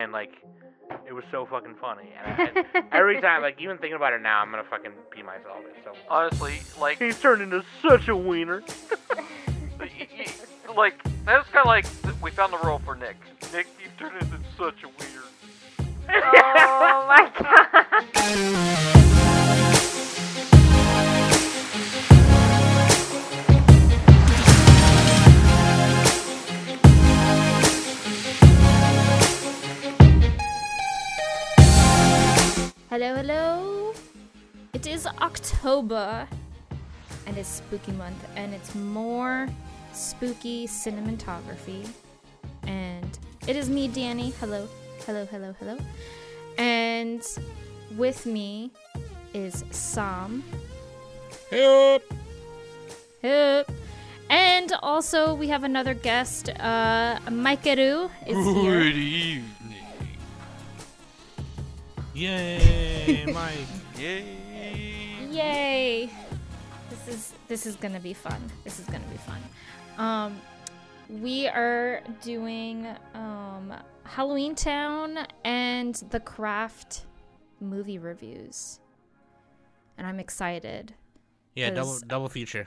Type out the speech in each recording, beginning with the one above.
and like it was so fucking funny. And I, I, every time, like even thinking about it now, I'm gonna fucking pee myself. It's so. Honestly, like, He's turned into such a wiener. y- y- like that's kind of like we found the role for Nick. Nick, you turned into such a weird. Oh my god. Hello, hello. It is October and it's spooky month and it's more spooky cinematography. And it is me, Danny. Hello, hello, hello, hello. And with me is Sam. Yep. Yep. And also we have another guest, uh Mikeru is here. evening. Yay, Mike. Yay. Yay! This is this is gonna be fun. This is gonna be fun. Um, we are doing um, Halloween Town and The Craft movie reviews, and I'm excited. Yeah, double double feature.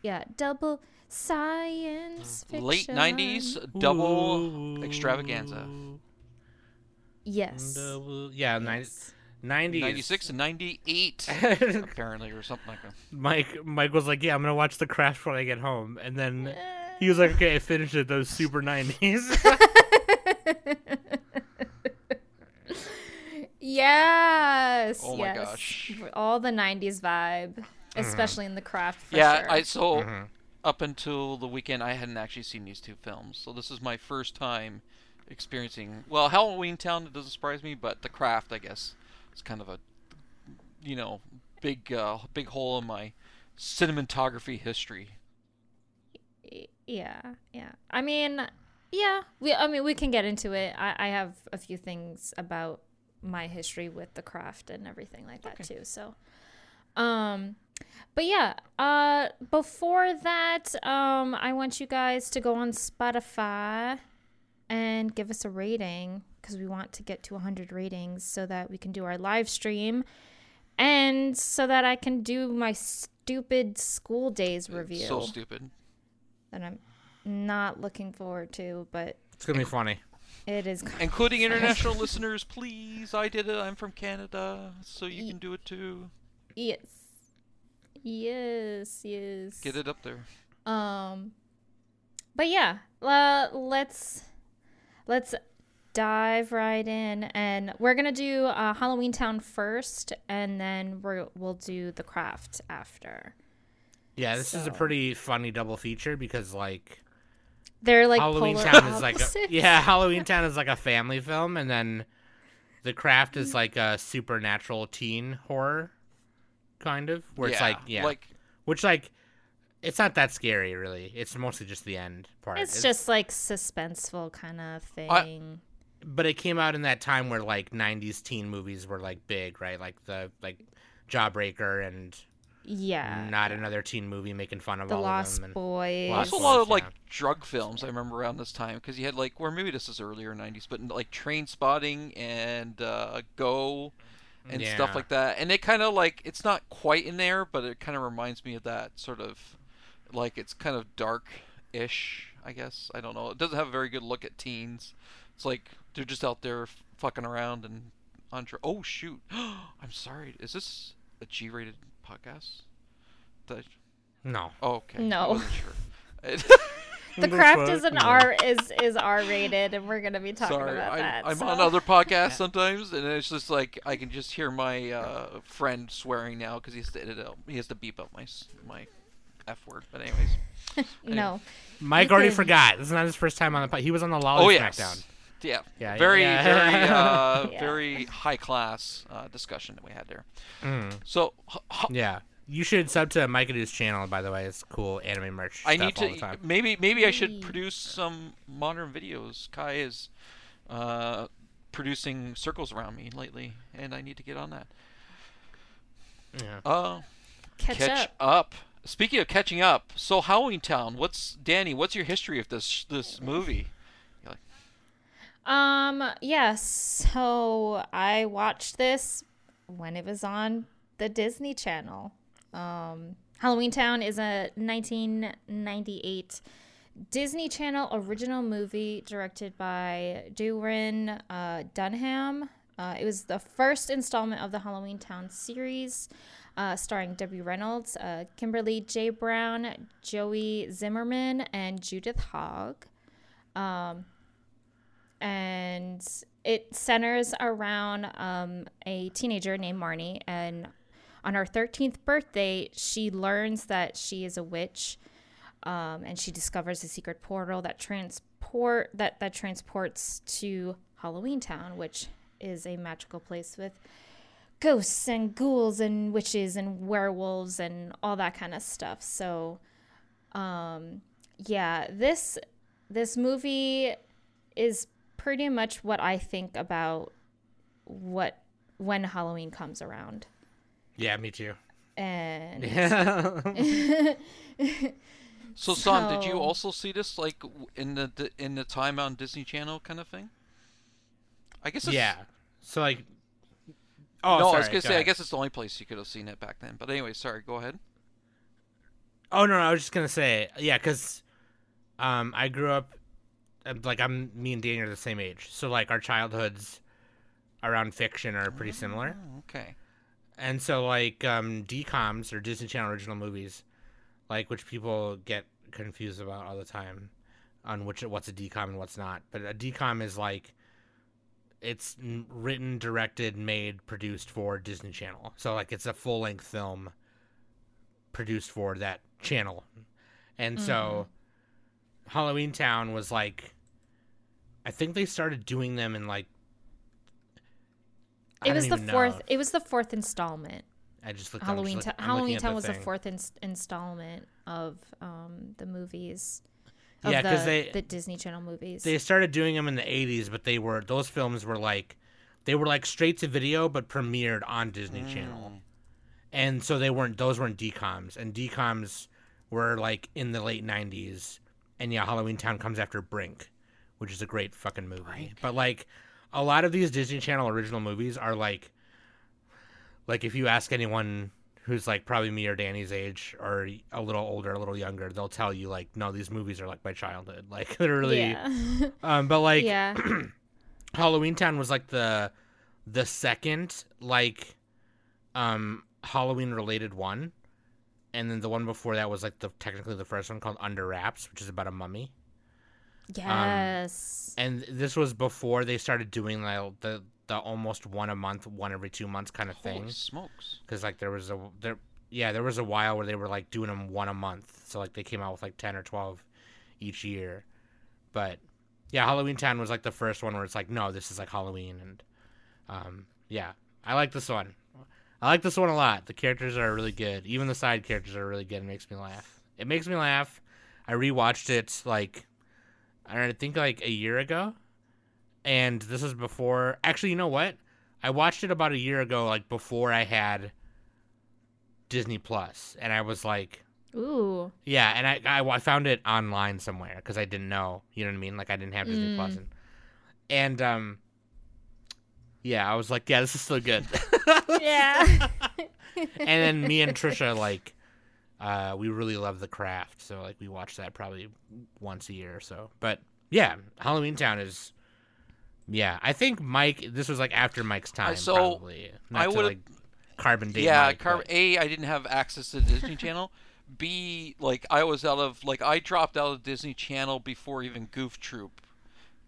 Yeah, double science fiction. Late '90s double extravaganza. Yes. Double, yeah, Yes. 90, 96 and 98 apparently or something like that. Mike Mike was like, "Yeah, I'm gonna watch The Craft when I get home," and then he was like, "Okay, I finished it. Those super 90s." yes. Oh my yes. gosh. All the '90s vibe, especially in the craft. For yeah, sure. I so Mhm. up until the weekend I hadn't actually seen these two films. So this is my first time experiencing well, Halloween Town it doesn't surprise me, but The Craft I guess is kind of a you know, big uh, big hole in my cinematography history. Yeah, yeah. I mean, yeah. We, I mean, we can get into it. I, I have a few things about my history with the craft and everything like that Okay. too. So, um, but yeah. Uh, before that, um, I want you guys to go on Spotify and give us a rating because we want to get to 100 ratings so that we can do our live stream and so that I can do my stupid school days review So stupid. that I'm not looking forward to, but it's gonna be funny. it is. Including international listeners, please. I did it. I'm from Canada, so you Ye- can do it too. Yes. Yes, yes. Get it up there. Um, but yeah, uh, let's let's dive right in, and we're gonna do uh, Halloween Town first, and then we're we'll do the craft after. Yeah, this is a pretty funny double feature because like They're like Halloween polar Town is like a, yeah, Halloween Town is like a family film, and then The Craft is like a supernatural teen horror, kind of where it's like yeah, like which like it's not that scary really. It's mostly just the end part. It's just like suspenseful kind of thing. but it came out in that time where like '90s teen movies were like big, right? Like the like Jawbreaker and yeah. not another teen movie making fun of the all Lost of them. And, Boys. Lost also a lot of Boys, like yeah. drug films I remember around this time because you had like, or maybe this is earlier '90s, but like Trainspotting and uh, Go and Yeah. stuff like that. And it kind of like it's not quite in there, but it kind of reminds me of that sort of like it's kind of dark-ish, I guess. I don't know. It doesn't have a very good look at teens. It's like they're just out there f- fucking around and on. Dr- oh shoot! I'm sorry. Is this a G-rated podcast? The no, oh, okay. No. sure. The The craft is an R is is R rated, and we're gonna be talking Sorry, about I'm, that. I'm so- on other podcasts sometimes, and it's just like I can just hear my uh, friend swearing now because he has to edit out. He has to beep up my s- my f word. But anyways, No, Mike You already can- forgot. This is not his first time on the pod. He was on the Lolly oh yes, SmackDown. yeah, Yeah, very yeah. very uh, Yeah. very high class uh, discussion that we had there. Mm. So h- h- Yeah. You should sub to Mike Adu's channel, by the way. It's cool anime merch. I stuff need all the to time. maybe maybe I should produce some modern videos. Kai is uh, producing circles around me lately, and I need to get on that. Yeah. Uh, catch, catch up. Speaking of catching up, so Halloween Town. What's Danny? What's your history of this this movie? Um, yes. So I watched this when it was on the Disney Channel. Um, Halloween Town is a 1998 Disney Channel original movie directed by Durin uh, Dunham. Uh, it was the first installment of the Halloween Town series, uh, starring Debbie Reynolds, uh, Kimberly J. Brown, Joey Zimmerman, and Judith Hoag. Um, and it centers around um, a teenager named Marnie. And on her 13th birthday, she learns that she is a witch. Um, and she discovers a secret portal that transport that that transports to Halloween Town, which is a magical place with ghosts and ghouls and witches and werewolves and all that kind of stuff. So, um, yeah, this this movie is pretty much what I think about what when Halloween comes around. Yeah, me too. And Yeah. So, Sam, did you also see this like in the, the in the time on Disney Channel kind of thing? I guess. It's, yeah. So like. Oh, no, sorry, I was gonna go say. I guess it's the only place you could have seen it back then. But anyway, sorry. Go ahead. Oh no, no, I was just gonna say, yeah, because um, I grew up, like I'm, me and Danny are the same age, so like our childhoods around fiction are pretty similar, Oh, okay. and so like um, DComs or Disney Channel original movies, like which people get confused about all the time, on which what's a DCom and what's not. But a DCom is like, it's written, directed, made, produced for Disney Channel, so like it's a full length film produced for that channel. And so Halloween Town was like I think they started doing them in like I it was the fourth. it was the fourth installment. I just looked Halloween. Ta- Halloween Town was the thing. fourth ins- installment of um, the movies. Of Yeah, 'cause the, they- the Disney Channel movies. They started doing them in the 80s, but they were those films were like they were like straight to video but premiered on Disney mm. Channel. And so they weren't those weren't DComs and DComs were like in the late 90s. And yeah, Halloween Town comes after Brink, which is a great fucking movie. Brink. But like a lot of these Disney Channel original movies are like like if you ask anyone who's like probably me or Danny's age or a little older, a little younger, they'll tell you like no, these movies are like my childhood. Like they're yeah. um but like yeah. Halloween Town was like the the second like um Halloween related one. And then the one before that was like the technically the first one called Under Wraps, which is about a mummy. Yes. And this was before they started doing like the, the almost one a month, one every two months kind of Holy thing. smokes! Because like there was a there yeah there was a while where they were like doing them one a month, so like they came out with like ten or twelve each year. But yeah, Halloween Town was like the first one where it's like no, this is like Halloween, and um yeah, I like this one. I like this one a lot. The characters are really good. Even the side characters are really good. It makes me laugh. It makes me laugh. I rewatched it like I think like a year ago, and this was before. Actually, you know what? I watched it about a year ago, like before I had Disney Plus, and I was like, Ooh. yeah, and I I, I found it online somewhere because I didn't know, you know what I mean? Like I didn't have Disney Mm. and, and um, yeah, I was like, yeah, this is still good. Yeah. and then me and Trisha like, uh, we really love The Craft, so like we watch that probably once a year or so. But yeah, Halloween Town is. Yeah, I think Mike. This was like after Mike's time, so, probably. Not I would've- like carbon date. yeah, Mike, Car- but- A, I didn't have access to Disney Channel. B, like I was out of like I dropped out of Disney Channel before even Goof Troop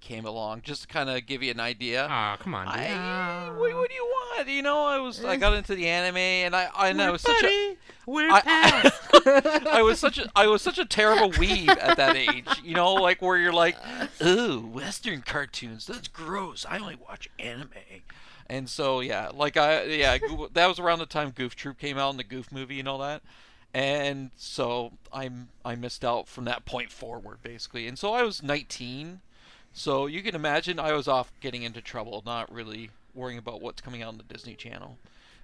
came along, just to kind of give you an idea. Aw, come on, dude. I, what, what do you want? You know, I was I got into the anime and I I, I We're was such a. We're I- pals. I was such a I was such a terrible weeb at that age. You know, like where you're like, ooh, Western cartoons, that's gross. I only watch anime. And so yeah, like I yeah, that was around the time Goof Troop came out and the Goof movie and all that. And so I'm I missed out from that point forward basically. And so I was 19. So you can imagine I was off getting into trouble, not really worrying about what's coming out on the Disney Channel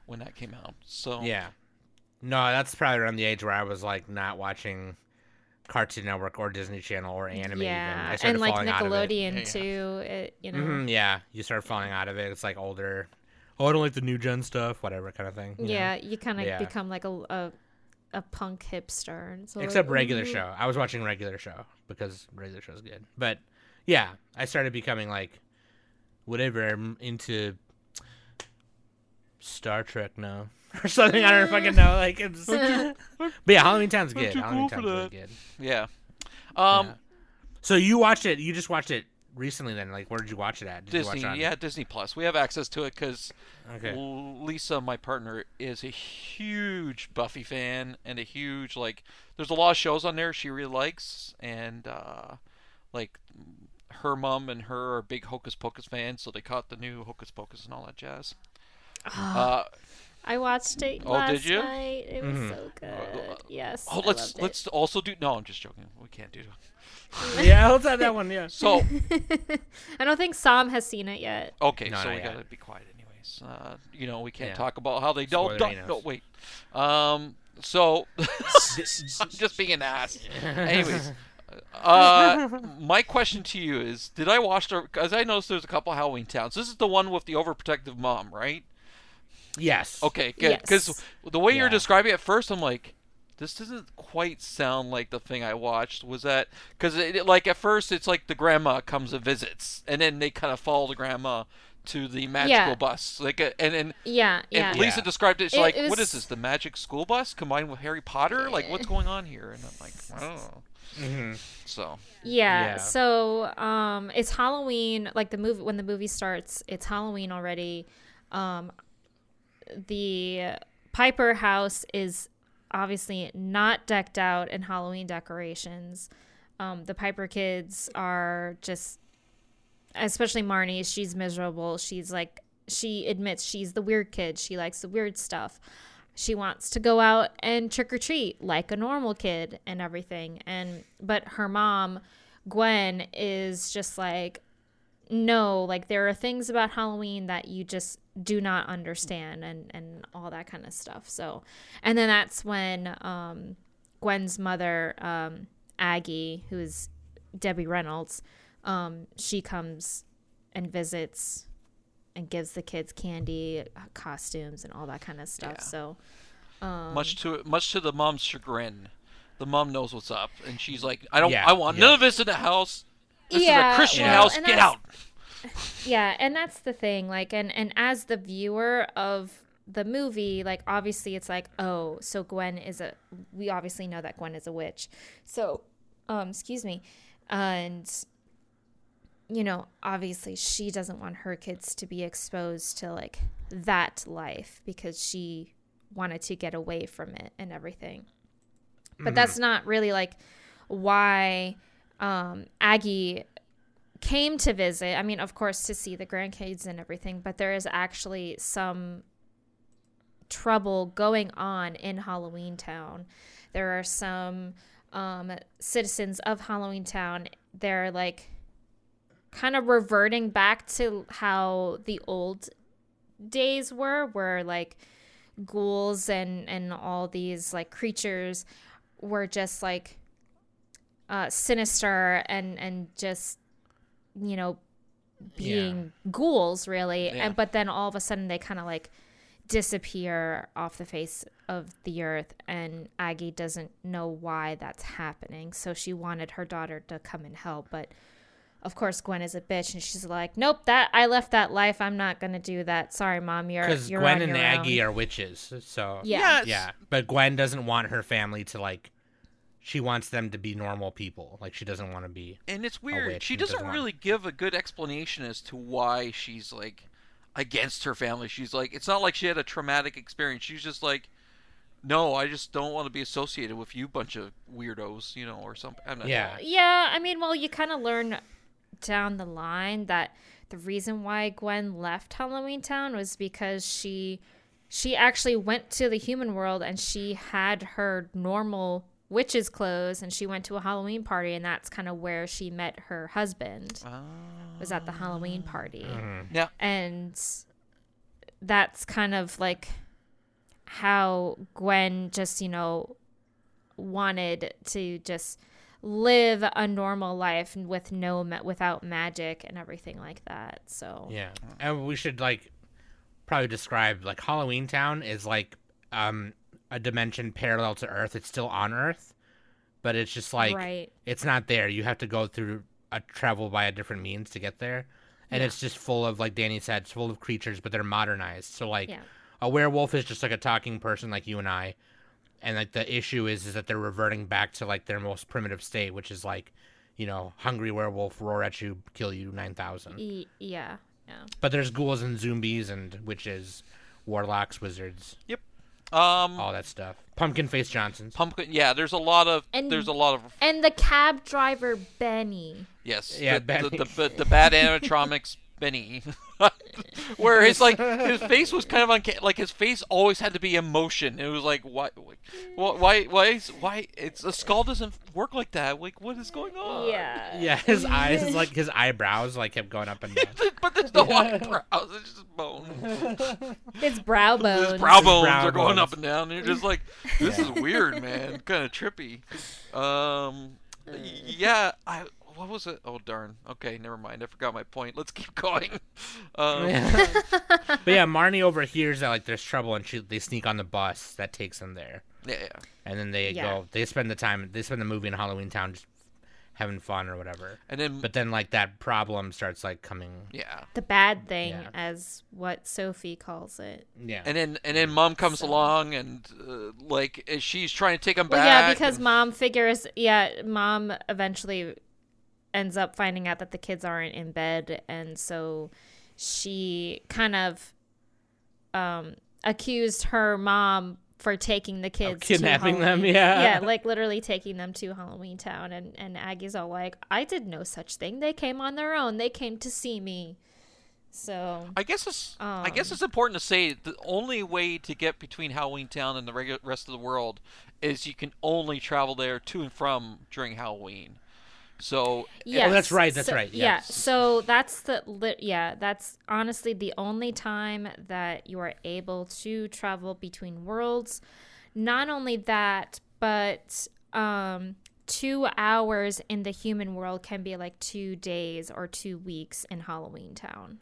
when that came out. So Yeah. No, that's probably around the age where I was like not watching Cartoon Network or Disney Channel or anime. even. I yeah, started and like falling out of it. Nickelodeon Yeah, yeah. too. It, you know. Mhm, yeah, you start falling out of it. It's like older. Oh, I don't like the new gen stuff. Whatever kind of thing. you know? Yeah, you kind of Yeah. become like a, a a punk hipster. And so Except like, regular "Ooh." show. I was watching regular show because regular show show's good. But yeah, I started becoming like whatever. I'm into Star Trek now or something. I don't fucking know. Like it's. but yeah, Halloween Town's good. too Halloween Town's really good. Yeah. Um, Yeah. So you watched it? You just watched it recently? Then, like, where did you watch it at? Did Disney, You watch it on- yeah, Disney Plus. We have access to it because Okay. Lisa, my partner, is a huge Buffy fan and a huge like. There's a lot of shows on there she really likes, and uh, like her mom and her are big Hocus Pocus fans, so they caught the new Hocus Pocus and all that jazz. Uh, I watched it Oh, last did you? night. It was Mhm. so good. Yes. oh, I let's loved it. let's also do. No, I'm just joking. We can't do. yeah, let's have that one. Yeah. So I don't think Sam has seen it yet. Okay, No, so we yet. gotta be quiet, anyways. Uh, you know, we can't Yeah. talk about how they don't. Don't no, Enos. wait. Um, so I'm just being an ass. Anyways, uh, my question to you is: Did I watch the? Because I noticed there's a couple Halloween towns. This is the one with the overprotective mom, right? Yes. Okay, good. Because Yes. the way you're describing it at first, I'm like, this doesn't quite sound like the thing I watched. Was that because it, it- like at first it's like the grandma comes and visits, and then they kind of follow the grandma to the magical Yeah. bus, like uh, and and. Yeah, yeah. And Lisa Yeah. described it. She's It- like, it "What is this? The magic school bus combined with Harry Potter? Like, what's going on here?" And I'm like, "I don't know." hmm So, Yeah, Yeah. So um it's Halloween like the movie when the movie starts, it's Halloween already. Um the Piper house is obviously not decked out in Halloween decorations. Um the Piper kids are just especially Marnie, she's miserable. She's like she admits she's the weird kid. She likes the weird stuff. She wants to go out and trick or treat like a normal kid and everything. And but her mom, Gwen, is just like no, like there are things about Halloween that you just do not understand and and all that kind of stuff. So, and then that's when um Gwen's mother um Aggie, who is Debbie Reynolds, um she comes and visits and gives the kids candy, uh, costumes and all that kind of stuff. Yeah. So, um, much to much to the mom's chagrin, the mom knows what's up, and she's like, "I don't. Yeah, I want yeah. none of this in the house. This Yeah, is a Christian well, house. and Get out." yeah and that's the thing like and and as the viewer of the movie like obviously it's like oh so gwen is a we obviously know that gwen is a witch so um excuse me and you know obviously she doesn't want her kids to be exposed to like that life because she wanted to get away from it and everything but that's not really like why um aggie came to visit. I mean, of course, to see the grandkids and everything, but there is actually some trouble going on in Halloween Town. There are some um, citizens of Halloween Town. They're like kind of reverting back to how the old days were, where like ghouls and and all these like creatures were just like uh, sinister and and just you know being ghouls really. Yeah. and but then all of a sudden they kind of like disappear off the face of the earth and Aggie doesn't know why that's happening. So she wanted her daughter to come and help but of course Gwen is a bitch and she's like nope that I left that life I'm not going to do that sorry mom you're Because you're Gwen on and your Aggie own. are witches, so yeah Yes. yeah. But Gwen doesn't want her family to like. She wants them to be normal people. Like she doesn't want to be. And it's weird. witch She doesn't doesn't want- really give a good explanation as to why she's like against her family. She's like, it's not like she had a traumatic experience. She's just like, no, I just don't want to be associated with you, bunch of weirdos, you know, or something. I'm not Yeah. Yeah, I mean, well, you kind of learn down the line that the reason why Gwen left Halloween Town was because she she actually went to the human world and she had her normal witch's clothes and she went to a Halloween party and that's kind of where she met her husband. Ah. Was at the Halloween party. Yeah. And that's kind of like how Gwen just, you know, wanted to just live a normal life with no ma- without magic and everything like that. So Yeah, and we should like probably describe like Halloween Town is like um a dimension parallel to Earth. It's still on Earth, but it's just like right. it's not there. You have to go through a travel by a different means to get there, and Yeah. it's just full of like Danny said, it's full of creatures, but they're modernized. So like Yeah. a werewolf is just like a talking person like you and I, and like the issue is is that they're reverting back to like their most primitive state, which is like, you know, hungry werewolf roar at you, kill you nine thousand. E- yeah. Yeah. But there's ghouls and zombies and witches, warlocks, wizards, Yep. Um, all that stuff. Pumpkin face Johnsons. pumpkin. Yeah, there's a lot of. And- there's a lot of. And the cab driver Benny. Yes. Yeah, the, Benny. the, the, the bad animatronics Benny, where his like his face was kind of unca- like his face always had to be emotion. It was like why, why, why, why, is, why? It's a skull doesn't work like that. Like what is going on? Yeah. Yeah, his eyes is like his eyebrows like kept going up and down. but there's no eyebrows. It's just bone. His brow bones. His brow bones brow are going bones. up and down. And you're just like, this is weird, man. Kind of trippy. Um, yeah. I what was it? Oh darn. Okay, never mind. I forgot my point. Let's keep going. Um, but yeah, Marnie overhears that like there's trouble and she they sneak on the bus that takes them there, yeah, yeah. and then they Yeah. go. They spend the time. They spend the movie in Halloween Town just having fun or whatever. And then But then like that problem starts like coming. yeah. The bad thing, Yeah. as what Sophie calls it. Yeah. And then and then mom comes So- along and uh, like she's trying to take him Well, back. yeah, because and- mom figures, yeah, mom eventually ends up finding out that the kids aren't in bed, and so she kind of um, accused her mom for taking the kids, to kidnapping them, yeah. yeah, like literally taking them to Halloween Town, and and Aggie's all like, "I did no such thing. They came on their own. They came to see me." So I guess it's I guess Um, it's important to say the only way to get between Halloween Town and the regu- rest of the world is you can only travel there to and from during Halloween. So Yeah, that's right, that's right, Yeah, so that's the li- yeah, that's honestly the only time that you are able to travel between worlds. Not only that, but um 2 hours in the human world can be like 2 days or 2 weeks in Halloween Town.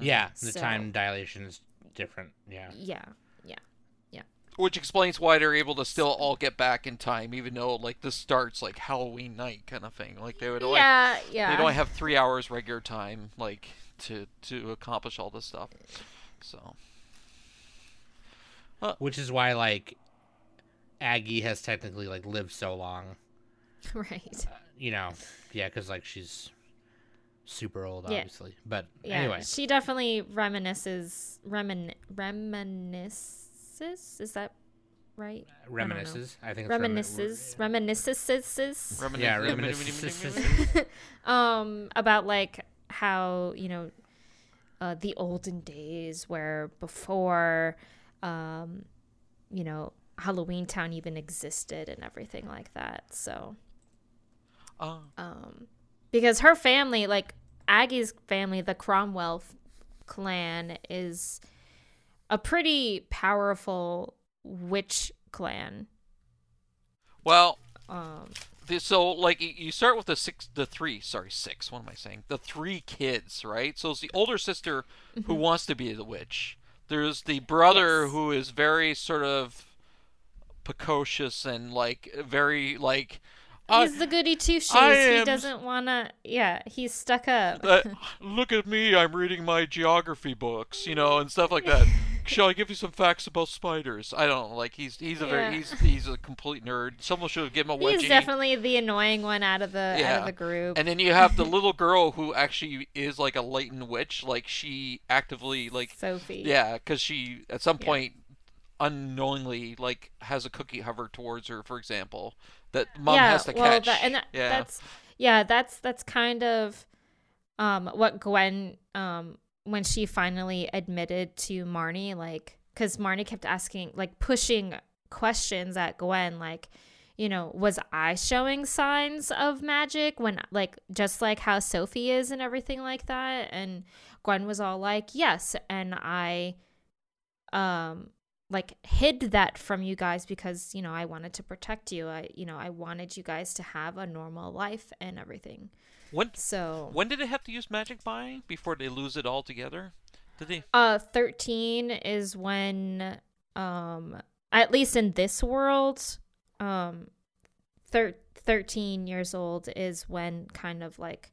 yeah, the So- time dilation is different. Yeah. Yeah. Yeah. which explains why they're able to still all get back in time, even though like this starts like Halloween night kind of thing. Like they would only Yeah, yeah. they'd only have three hours regular time, like to to accomplish all this stuff. So Which is why like Aggie has technically like lived so long. right. Uh, you know, yeah, because like she's super old, Yeah. obviously. But Yeah, anyway, she definitely reminisces remin reminisces. Is that right? reminisces. I, think it's Reminisces, reminisces, reminisce- Yeah, reminisces. um, about like how you know, uh, the olden days where before, um, you know, Halloween Town even existed and everything like that. So, Uh, um, because her family, like Aggie's family, the Cromwell clan, is a pretty powerful witch clan. well, Um, so like you start with the six, the three, sorry, six. What am I saying? The three kids, right? So it's the older sister who wants to be the witch. There's the brother Yes. who is very sort of precocious and like very like. he's the goody two shoes. He doesn't wanna. Yeah, he's stuck up. uh, look at me, I'm reading my geography books, you know, and stuff like that. Shall I give you some facts about spiders? I don't know, like he's he's a Yeah. very he's he's a complete nerd. Someone should have given him a wedgie. he's definitely the annoying one out of the out Yeah. of the group. And then you have the little girl who actually is like a latent witch, like she actively like Sophie. yeah, because she at some Yeah. point unknowingly like has a cookie hover towards her, for example, that mom yeah, has to well, catch. That, and that, yeah, that's yeah, that's that's kind of um what Gwen um when she finally admitted to Marnie, like, because Marnie kept asking, like, pushing questions at Gwen, like, you know, was I showing signs of magic when, like, just like how Sophie is and everything like that? And Gwen was all like, yes. And I, um, like hid that from you guys because you know I wanted to protect you. I you know I wanted you guys to have a normal life and everything. When So when did they have to use magic by before they lose it altogether? Did they? uh 13 is when um at least in this world um thir- 13 years old is when kind of like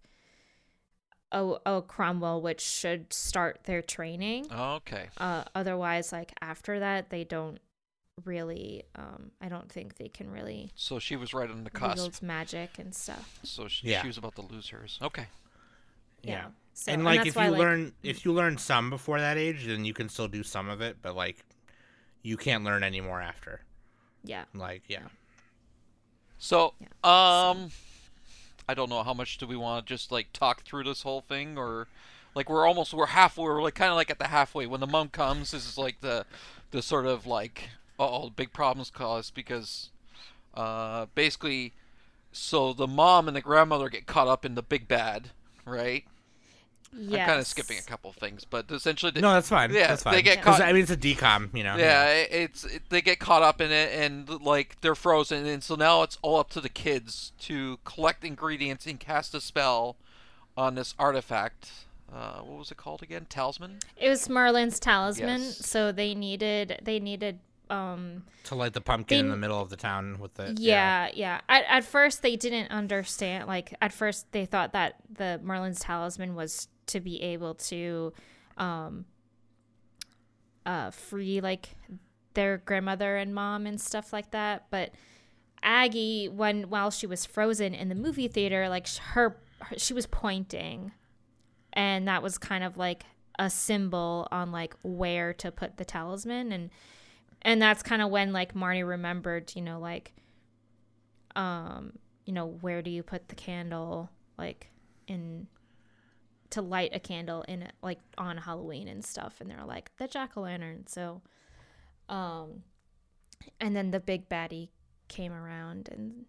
oh oh Cromwell which should start their training. Okay. Uh otherwise like after that they don't really um I don't think they can really So she was right on the cusp. magic and stuff. So she, Yeah. she was about to lose hers. Okay. Yeah. So, and like that's if why, you like, learn if you learn some before that age, then you can still do some of it, but like you can't learn any more after. yeah. Like yeah. So, Yeah. um, I don't know how much do we want to just like talk through this whole thing, or like we're almost we're halfway. We're like kind of like at the halfway when the mom comes. This is like the the sort of like oh big problems caused because uh basically so the mom and the grandmother get caught up in the big bad, right? Yes. I'm kind of skipping a couple things, but essentially they, No, that's fine. Yeah, that's they fine. get 'Cause, caught- I mean, it's a DCom, you know. yeah, it- it's it, they get caught up in it and like they're frozen, and so now it's all up to the kids to collect ingredients and cast a spell on this artifact. Uh, what was it called again? Talisman. It was Merlin's talisman, Yes. so they needed they needed um To light the pumpkin in the middle of the town with the yeah, yeah. At at first they didn't understand like at first they thought that the Merlin's talisman was to be able to um uh free like their grandmother and mom and stuff like that, but Aggie when while she was frozen in the movie theater like her, her she was pointing. And that was kind of like a symbol on like where to put the talisman. And and that's kind of when like Marnie remembered, you know, like um, you know, where do you put the candle like in to light a candle in like on Halloween and stuff and they're like the jack-o'-lantern. So um and then the big baddie came around and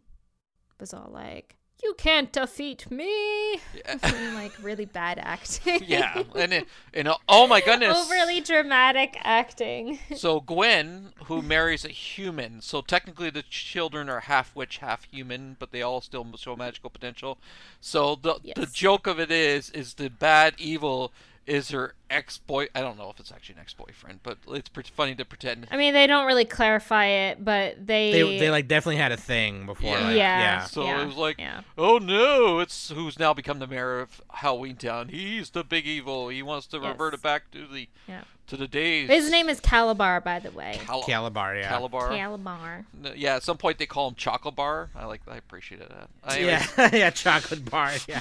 was all like you can't defeat me. Yeah. like really bad acting. yeah, and it, and uh, oh my goodness, Overly dramatic acting. So Gwen, who marries a human, so technically the children are half witch, half human, but they all still show magical potential. So the the joke of it is, is the bad evil is her ex boy. I don't know if it's actually an ex boyfriend, but it's pretty funny to pretend. I mean, they don't really clarify it, but they They they like definitely had a thing before. Yeah. like, yeah, yeah. So yeah, it was like, yeah. oh no, it's who's now become the mayor of Halloween Town. He's the big evil. He wants to revert it back to the Yeah. to the days. His name is Kalabar, by the way. Cal- Kalabar, yeah. Kalabar. Kalabar. Yeah, at some point they call him Chocolate Bar. I like. I appreciated that. Yeah, yeah, chocolate bar. Yeah,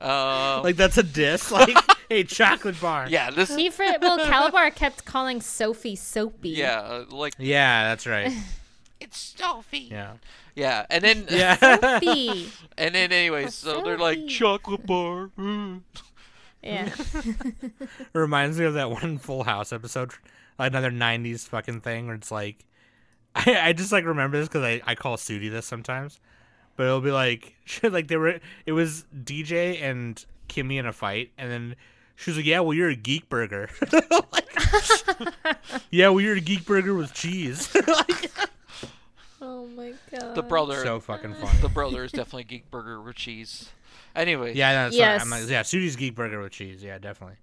uh, like that's a diss. Like, hey, chocolate bar. yeah, this. He for well, Kalabar kept calling Sophie Soapy. Yeah, uh, like Yeah, that's right. it's Sophie. Yeah, Yeah, and then yeah. Sophie. and then anyways, so they're like Chocolate Bar. yeah. Reminds me of that one Full House episode, another '90s fucking thing where it's like, I, I just like remember this because I, I call Sudi this sometimes, but it'll be like, like they were, it was DJ and Kimmy in a fight, and then she was like, "Yeah, well, you're a geek burger." Like, yeah, well, you're a geek burger with cheese. Like, oh my god. The brother. so fucking funny. the brother is definitely Geek Burger with cheese. Anyway. Yeah, no, sorry, Yes. I'm like, yeah, Sudi's geek burger with cheese. Yeah, definitely.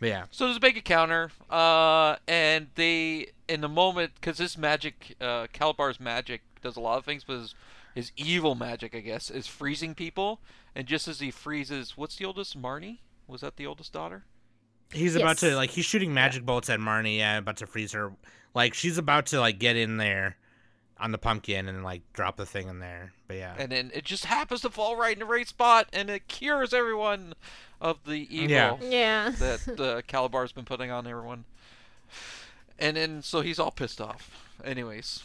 But yeah, So there's a big encounter, uh, and they, in the moment, because this magic, uh, Kalabar's magic does a lot of things, but his, his evil magic, I guess, is freezing people. And just as he freezes, what's the oldest? Marnie? Was that the oldest daughter? he's about to like he's shooting magic bolts at Marnie. Yeah, about to freeze her. Like she's about to like get in there on the pumpkin and like drop the thing in there. But yeah, And then it just happens to fall right in the right spot, and it cures everyone of the evil Yeah. Yeah. that uh, Kalabar's been putting on everyone. And then, so he's all pissed off. Anyways.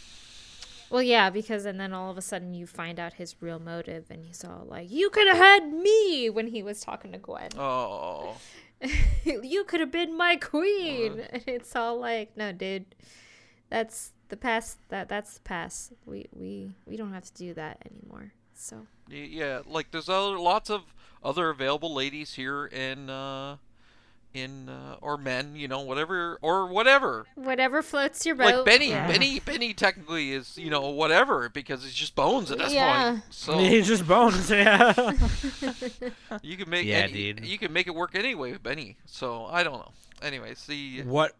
Well, yeah, because and then all of a sudden you find out his real motive, and he's all like, "You could have had me" when he was talking to Gwen. Oh. you could have been my queen. And it's all like, no, dude, that's the past. That that's the past. We we we don't have to do that anymore. So Yeah, like there's other lots of other available ladies here in uh in uh, or men, you know, whatever or whatever. Whatever floats your boat. Like Benny, yeah. Benny, Benny technically is you know whatever because it's just bones at this Yeah. point. So He's just bones. Yeah. you can make Yeah, any, dude. you can make it work anyway with Benny. So I don't know. Anyway, see, what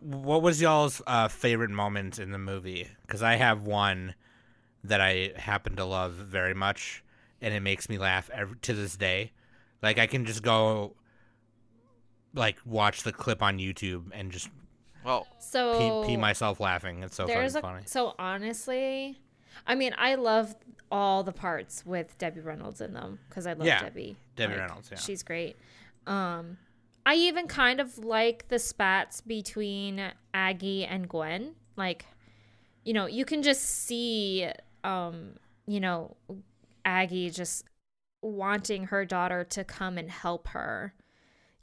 What was y'all's uh, favorite moment in the movie? Because I have one that I happen to love very much, and it makes me laugh every, to this day. Like I can just go, like watch the clip on YouTube and just well, so pee, pee myself laughing. It's so fucking there's a funny. so honestly, I mean, I love all the parts with Debbie Reynolds in them because I love Yeah, Debbie. Debbie Reynolds, yeah. she's great. Um, I even kind of like the spats between Aggie and Gwen. Like, you know, you can just see, um, you know, Aggie just wanting her daughter to come and help her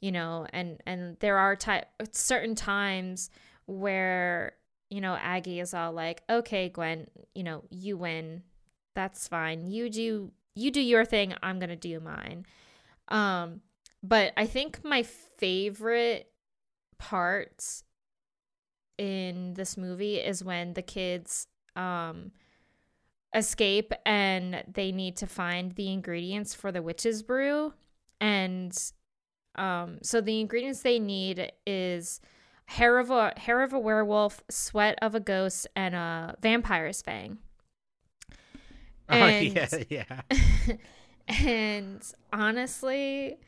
you know and and there are ti- certain times where you know aggie is all like okay gwen you know you win. That's fine. You do you do your thing. I'm gonna do mine. Um but i think my favorite part in this movie is when the kids um escape and they need to find the ingredients for the witch's brew. And um so the ingredients they need is hair of a hair of a werewolf sweat of a ghost and a vampire's fang oh and- yeah, yeah. and honestly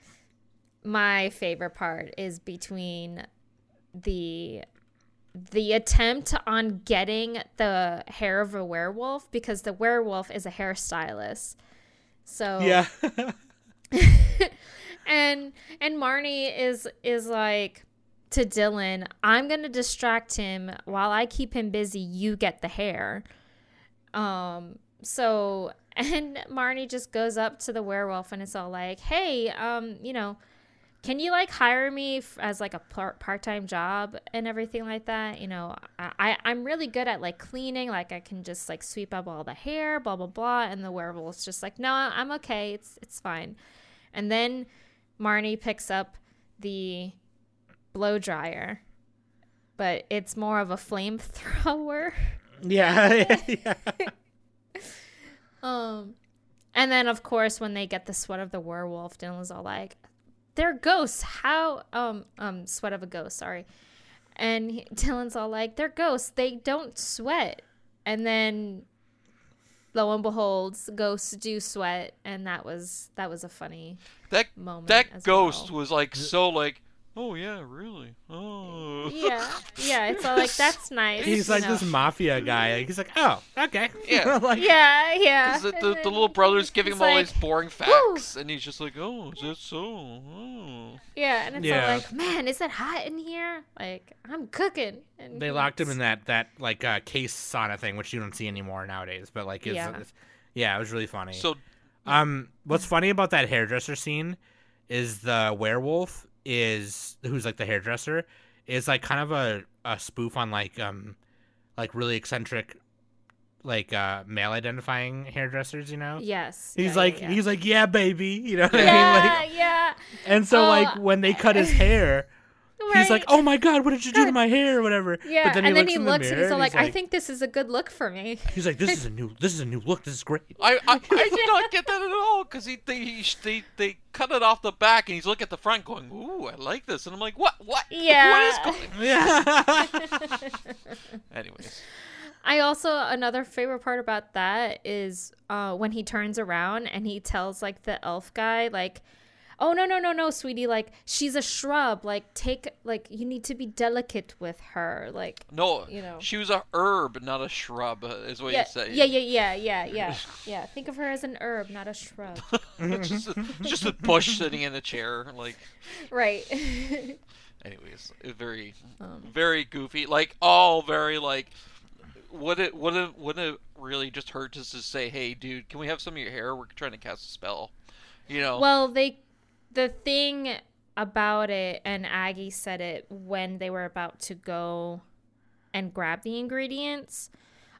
my favorite part is between the the attempt on getting the hair of a werewolf because the werewolf is a hairstylist so Yeah. and and Marnie is is like to Dylan, I'm gonna distract him while I keep him busy. You get the hair. Um. So and Marnie just goes up to the werewolf and it's all like, hey, um, you know, can you like hire me f- as like a par- part-time job and everything like that? You know, I I'm really good at like cleaning. Like I can just like sweep up all the hair, blah blah blah. And the werewolf's just like, no, I'm okay. It's it's fine. And then Marnie picks up the blow dryer, but it's more of a flamethrower. yeah. yeah. Um, and then of course when they get the sweat of the werewolf, Dylan's all like, "They're ghosts. How? Um, um, sweat of a ghost. Sorry." And he, Dylan's all like, "They're ghosts. They don't sweat." And then, lo and behold, ghosts do sweat, and that was that was a funny that moment. that as ghost well. was like so like, oh yeah, really, oh Yeah, yeah. It's all like that's nice. He's like know. this mafia guy. Like, he's like, oh, okay. Yeah. like, Yeah, yeah. Because the, the, the little brother's giving it's him all like, these boring "Woo!" facts, and he's just like, "Oh, is that so? Oh." Yeah, and it's Yeah. all like, man, is it hot in here? Like, I'm cooking. And They locked him in that that like uh, case sauna thing, which you don't see anymore nowadays. But like, it's, Yeah. it's- yeah, it was really funny. So Um, what's funny about that hairdresser scene is the werewolf is who's like the hairdresser is like kind of a, a spoof on like um like really eccentric like uh male identifying hairdressers, you know? Yes. He's yeah, like yeah, he's like, Yeah, baby you know what I mean? yeah, Like yeah. and so Oh, like when they cut his hair, he's like. Oh my god, what did you do to my hair or whatever? yeah, but then he and then looks he in the looks mirror and he's all like, I think this is a good look for me. He's like, This is a new this is a new look, this is great. I I, I did not get that at all because he they, he they they cut it off the back and he's looking at the front going, "Ooh, I like this," and I'm like, "What? What? Yeah. What is going?" Yeah. Anyways, I also another favorite part about that is uh, when he turns around and he tells like the elf guy like, "Oh no no no no, sweetie! Like she's a shrub. Like take like you need to be delicate with her. Like no, You know. she was a herb, not a shrub, is what yeah you say. yeah yeah yeah yeah yeah yeah. Think of her as an herb, not a shrub. just, a, just a bush sitting in a chair, like. right. Anyways, very, Um. very goofy. Like all very like. Would it would it would it really just hurt just to say, "Hey, dude, can we have some of your hair? We're trying to cast a spell." You know. Well, they the thing about it and Aggie said it when they were about to go and grab the ingredients.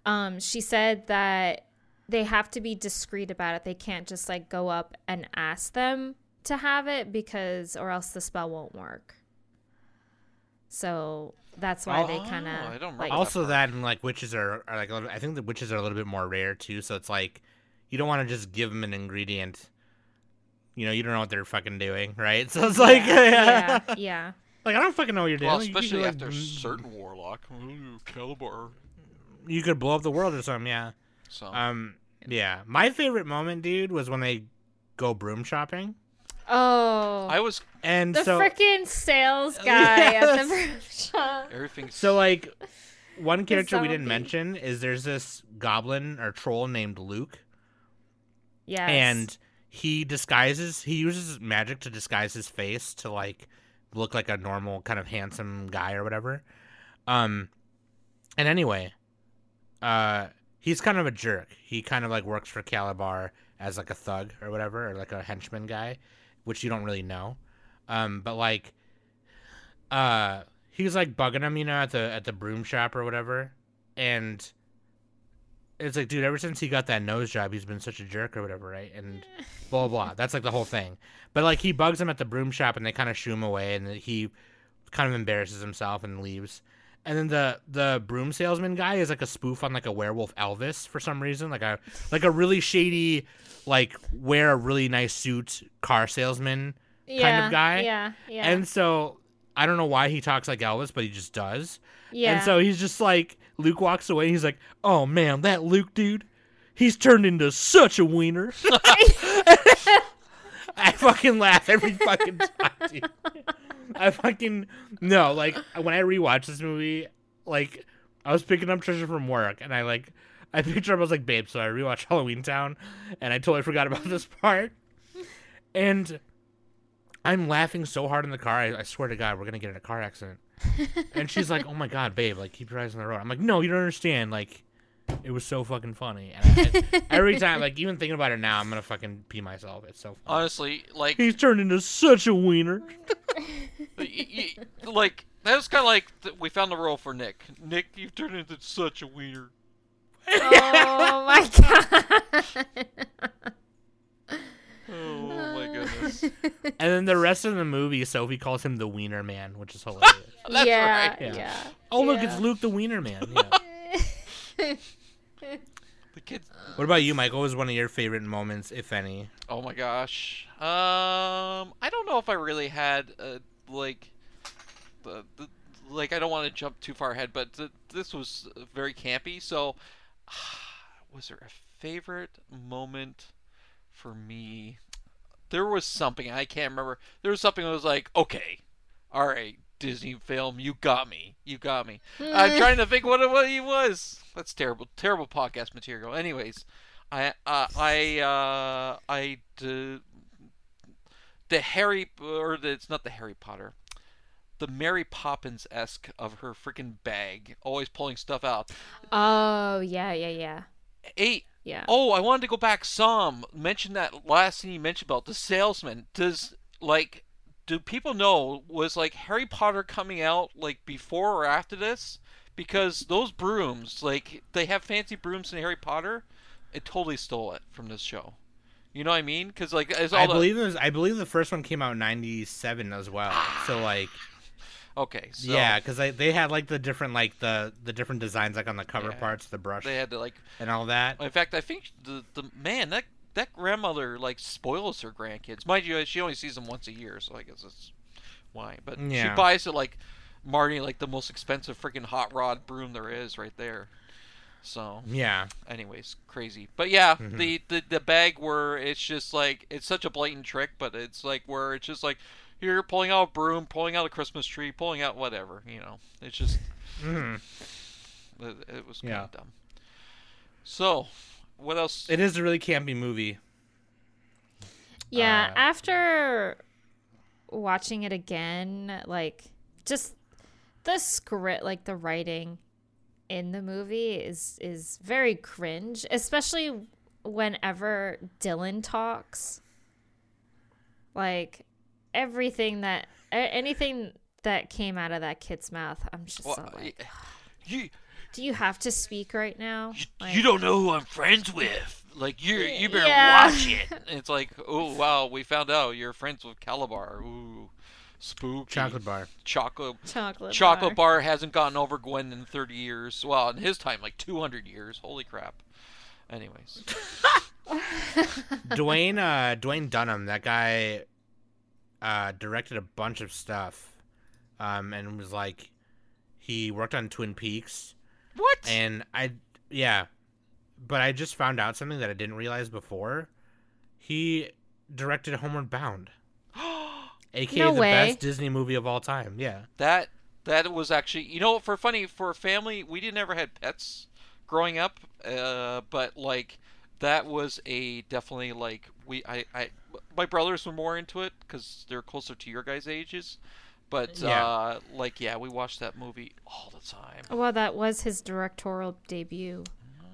Um she said that they have to be discreet about it. They can't just like go up and ask them to have it because or else the spell won't work. So that's why they Oh, kind of like also part. that and like witches are, are like I think the witches are a little bit more rare too. So it's like you don't want to just give them an ingredient. You know, you don't know what they're fucking doing, right? So it's like, yeah, yeah, yeah. like I don't fucking know what you're doing. Well, You could, especially like, after mm, certain warlock, Ooh, Kalabar. You could blow up the world or something, yeah. So Um, yeah. My favorite moment, dude, was when they go broom shopping, Oh, I was and the so freaking sales guy at the Yes. fruit shop. everything's so like one character we didn't mention is there's this goblin or troll named Luke, Yes. and he disguises he uses magic to disguise his face to like look like a normal kind of handsome guy or whatever. Um and anyway uh he's kind of a jerk. He kind of like works for Kalabar as like a thug or whatever or like a henchman guy which you don't really know. Um but like uh he's like bugging him you know at the at the broom shop or whatever. And it's like, dude, ever since he got that nose job, he's been such a jerk or whatever, right? And blah blah. blah. That's like the whole thing. But like, he bugs him at the broom shop, and they kind of shoo him away, and he kind of embarrasses himself and leaves. And then the the broom salesman guy is like a spoof on like a werewolf Elvis for some reason, like a like a really shady, like wear a really nice suit car salesman yeah, kind of guy. Yeah, yeah, And so I don't know why he talks like Elvis, but he just does. yeah. And so he's just like, Luke walks away. He's like, oh man, that Luke dude, he's turned into such a wiener. I fucking laugh every fucking time, dude. I fucking, no, like, when I rewatched this movie, like, I was picking up Treasure from work, and I, like, I picked her up, I was like, babe, so I rewatched Halloween Town, and I totally forgot about this part. And I'm laughing so hard in the car, I, I swear to God, we're gonna get in a car accident. and she's like, "Oh my God, babe, like keep your eyes on the road." I'm like, "No, you don't understand. Like, it was so fucking funny." And I, I- every time, like even thinking about it now, I'm gonna fucking pee myself. It's so funny. honestly like He's turned into such a wiener. y- y- like that was kind of like th- we found the role for Nick. Nick, you've turned into such a wiener. oh my god. Oh my goodness. and then the rest of the movie, Sophie calls him the Wiener Man, which is hilarious. That's yeah, right. Yeah. yeah. oh look, Yeah. it's Luke the Wiener Man. Yeah. The kids. what about you, Michael? What was one of your favorite moments, if any? Oh my gosh. Um, I don't know if I really had uh, like the, the like I don't want to jump too far ahead, but th- this was very campy. So, was there a favorite moment for me? There was something I can't remember. There was something that was like, okay, all right, Disney film, you got me, you got me. I'm trying to think what it, what he was. That's terrible, terrible podcast material. Anyways, I uh, I uh, I d- the Harry or the, it's not the Harry Potter, the Mary Poppins esque of her freaking bag, always pulling stuff out. Oh yeah, yeah, yeah, Eight. Yeah. Oh, I wanted to go back some. Mention that last thing you mentioned about the salesman. Does like do people know was like Harry Potter coming out like before or after this? Because those brooms, like they have fancy brooms in Harry Potter, it totally stole it from this show. You know what I mean? Because like all I the, believe it was, I believe the first one came out in '97 as well. So like, okay, so yeah, because they they had like the different like the the different designs like on the cover Yeah. parts, the brush they had to like. and all that. In fact, I think the the man that that grandmother like spoils her grandkids. Mind you, she only sees them once a year, so I guess that's why. But she buys it like Marty like the most expensive freaking hot rod broom there is right there. So, Yeah. anyways, crazy. But yeah, Mhm. the, the the bag where it's just like it's such a blatant trick, but it's like where it's just like you're pulling out a broom, pulling out a Christmas tree, pulling out whatever, you know. It's just hmm it, it was kind Yeah. of dumb. So, what else? It is a really campy movie. Yeah, Uh, after watching it again, like just the script, like the writing in the movie is is very cringe, especially whenever Dylan talks. Like everything that a- anything that came out of that kid's mouth, I'm just Well, so like, you do you have to speak right now? Like, you don't know who I'm friends with. Like you, you better Yeah. watch it. It's like, oh wow, we found out you're friends with Kalabar. Ooh, Spooky. Chocolate bar. Chocolate. Chocolate. Chocolate bar hasn't gotten over Gwen in 30 years. Well, in his time, like 200 years. Holy crap. Anyways. Duwayne uh Duwayne Dunham, that guy uh directed a bunch of stuff. Um and was like he worked on Twin Peaks What? and I yeah. But I just found out something that I didn't realize before. He directed Homeward Bound, aka No the way. best Disney movie of all time. Yeah. that that was actually, you know, for funny for a family, we didn't ever had pets growing up, uh, but like that was a definitely like we I I my brothers were more into it because they're closer to your guys' ages, but Yeah. uh, like yeah, we watched that movie all the time. Well, that was his directorial debut.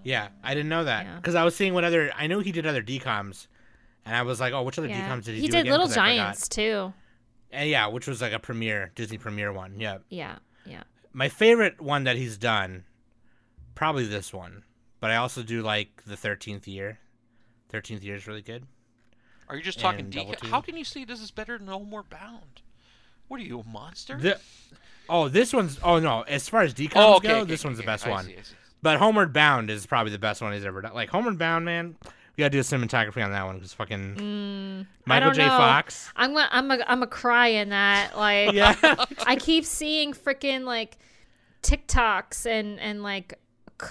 Yeah, I didn't know that Yeah. because I was seeing what other. I knew he did other DComs, and I was like, oh, which other Yeah. DComs did he, do? he do? did again? Little 'Cause I forgot. Giants too. And yeah, which was like a premiere Disney premiere one. Yeah, Yeah. Yeah. my favorite one that he's done, probably this one. But I also do like the Thirteenth Year. Thirteenth Year is really good. Are you just talking And Double DK? Team. How can you say this is better than Homeward Bound? What are you, a monster? The, oh, this one's. Oh no, as far as DComs oh, okay, go, okay, this okay, one's the best I one. see, I see. But Homeward Bound is probably the best one he's ever done. Like Homeward Bound, man, we gotta do a cinematography on that one because fucking Mm, I Michael don't J. know. Fox. I'm gonna, I'm a, I'm a cry in that. Like, Yeah. I keep seeing freaking like TikToks and and like c-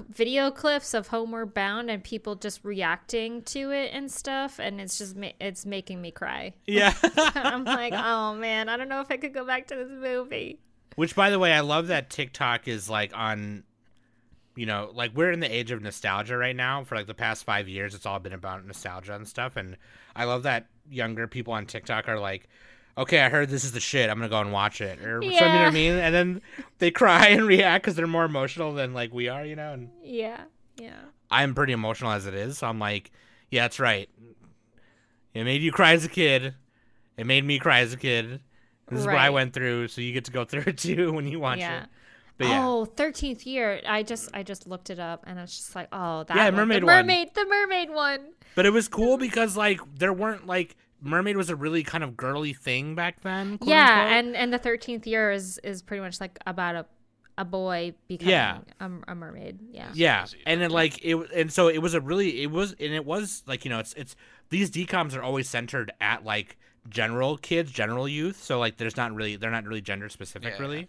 video clips of Homeward Bound and people just reacting to it and stuff, and it's just ma- it's making me cry. yeah. I'm like, oh man, I don't know if I could go back to this movie. Which, by the way, I love that TikTok is like on, you know, like we're in the age of nostalgia right now. For like the past five years, it's all been about nostalgia and stuff. And I love that younger people on TikTok are like, okay, I heard this is the shit. I'm gonna go and watch it, or something. You know what I mean? And then they cry and react because they're more emotional than like we are, you know. And Yeah, yeah. I'm pretty emotional as it is, so I'm like, yeah, that's right. It made you cry as a kid. It made me cry as a kid. This is what I went through, so you get to go through it too when you watch yeah. it. But yeah. Oh, 13th year. I just I just looked it up and it's just like, oh, that Yeah, one. mermaid the one. mermaid, the mermaid one. But it was cool mm-hmm. because like there weren't like mermaid was a really kind of girly thing back then. quote yeah, unquote. and and the 13th year is is pretty much like about a a boy becoming Yeah. a, a mermaid. Yeah. yeah, and then like it and so it was a really it was and it was like you know it's it's these DComs are always centered at like general kids, general youth. So like there's not really they're not really gender specific Yeah. really.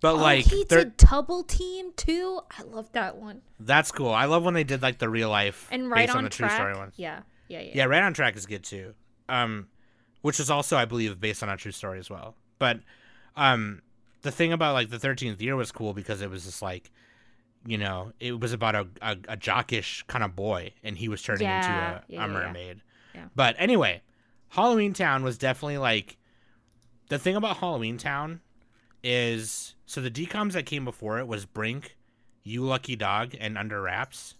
But Oh, like he did double team too. I love that one. that's cool. I love when they did like the real life And right based on, on, the track. true story ones. Yeah. Yeah, yeah. Yeah, right on track is good too. Um, which is also, I believe, based on a true story as well. But, um, the thing about like the thirteenth year was cool because it was just like, you know, it was about a a, a jockish kind of boy, and he was turning Yeah, into a, yeah, a mermaid. Yeah. But anyway, Halloween Town was definitely like the thing about Halloween Town is so the DComs that came before it was Brink, You Lucky Dog, and Under Wraps.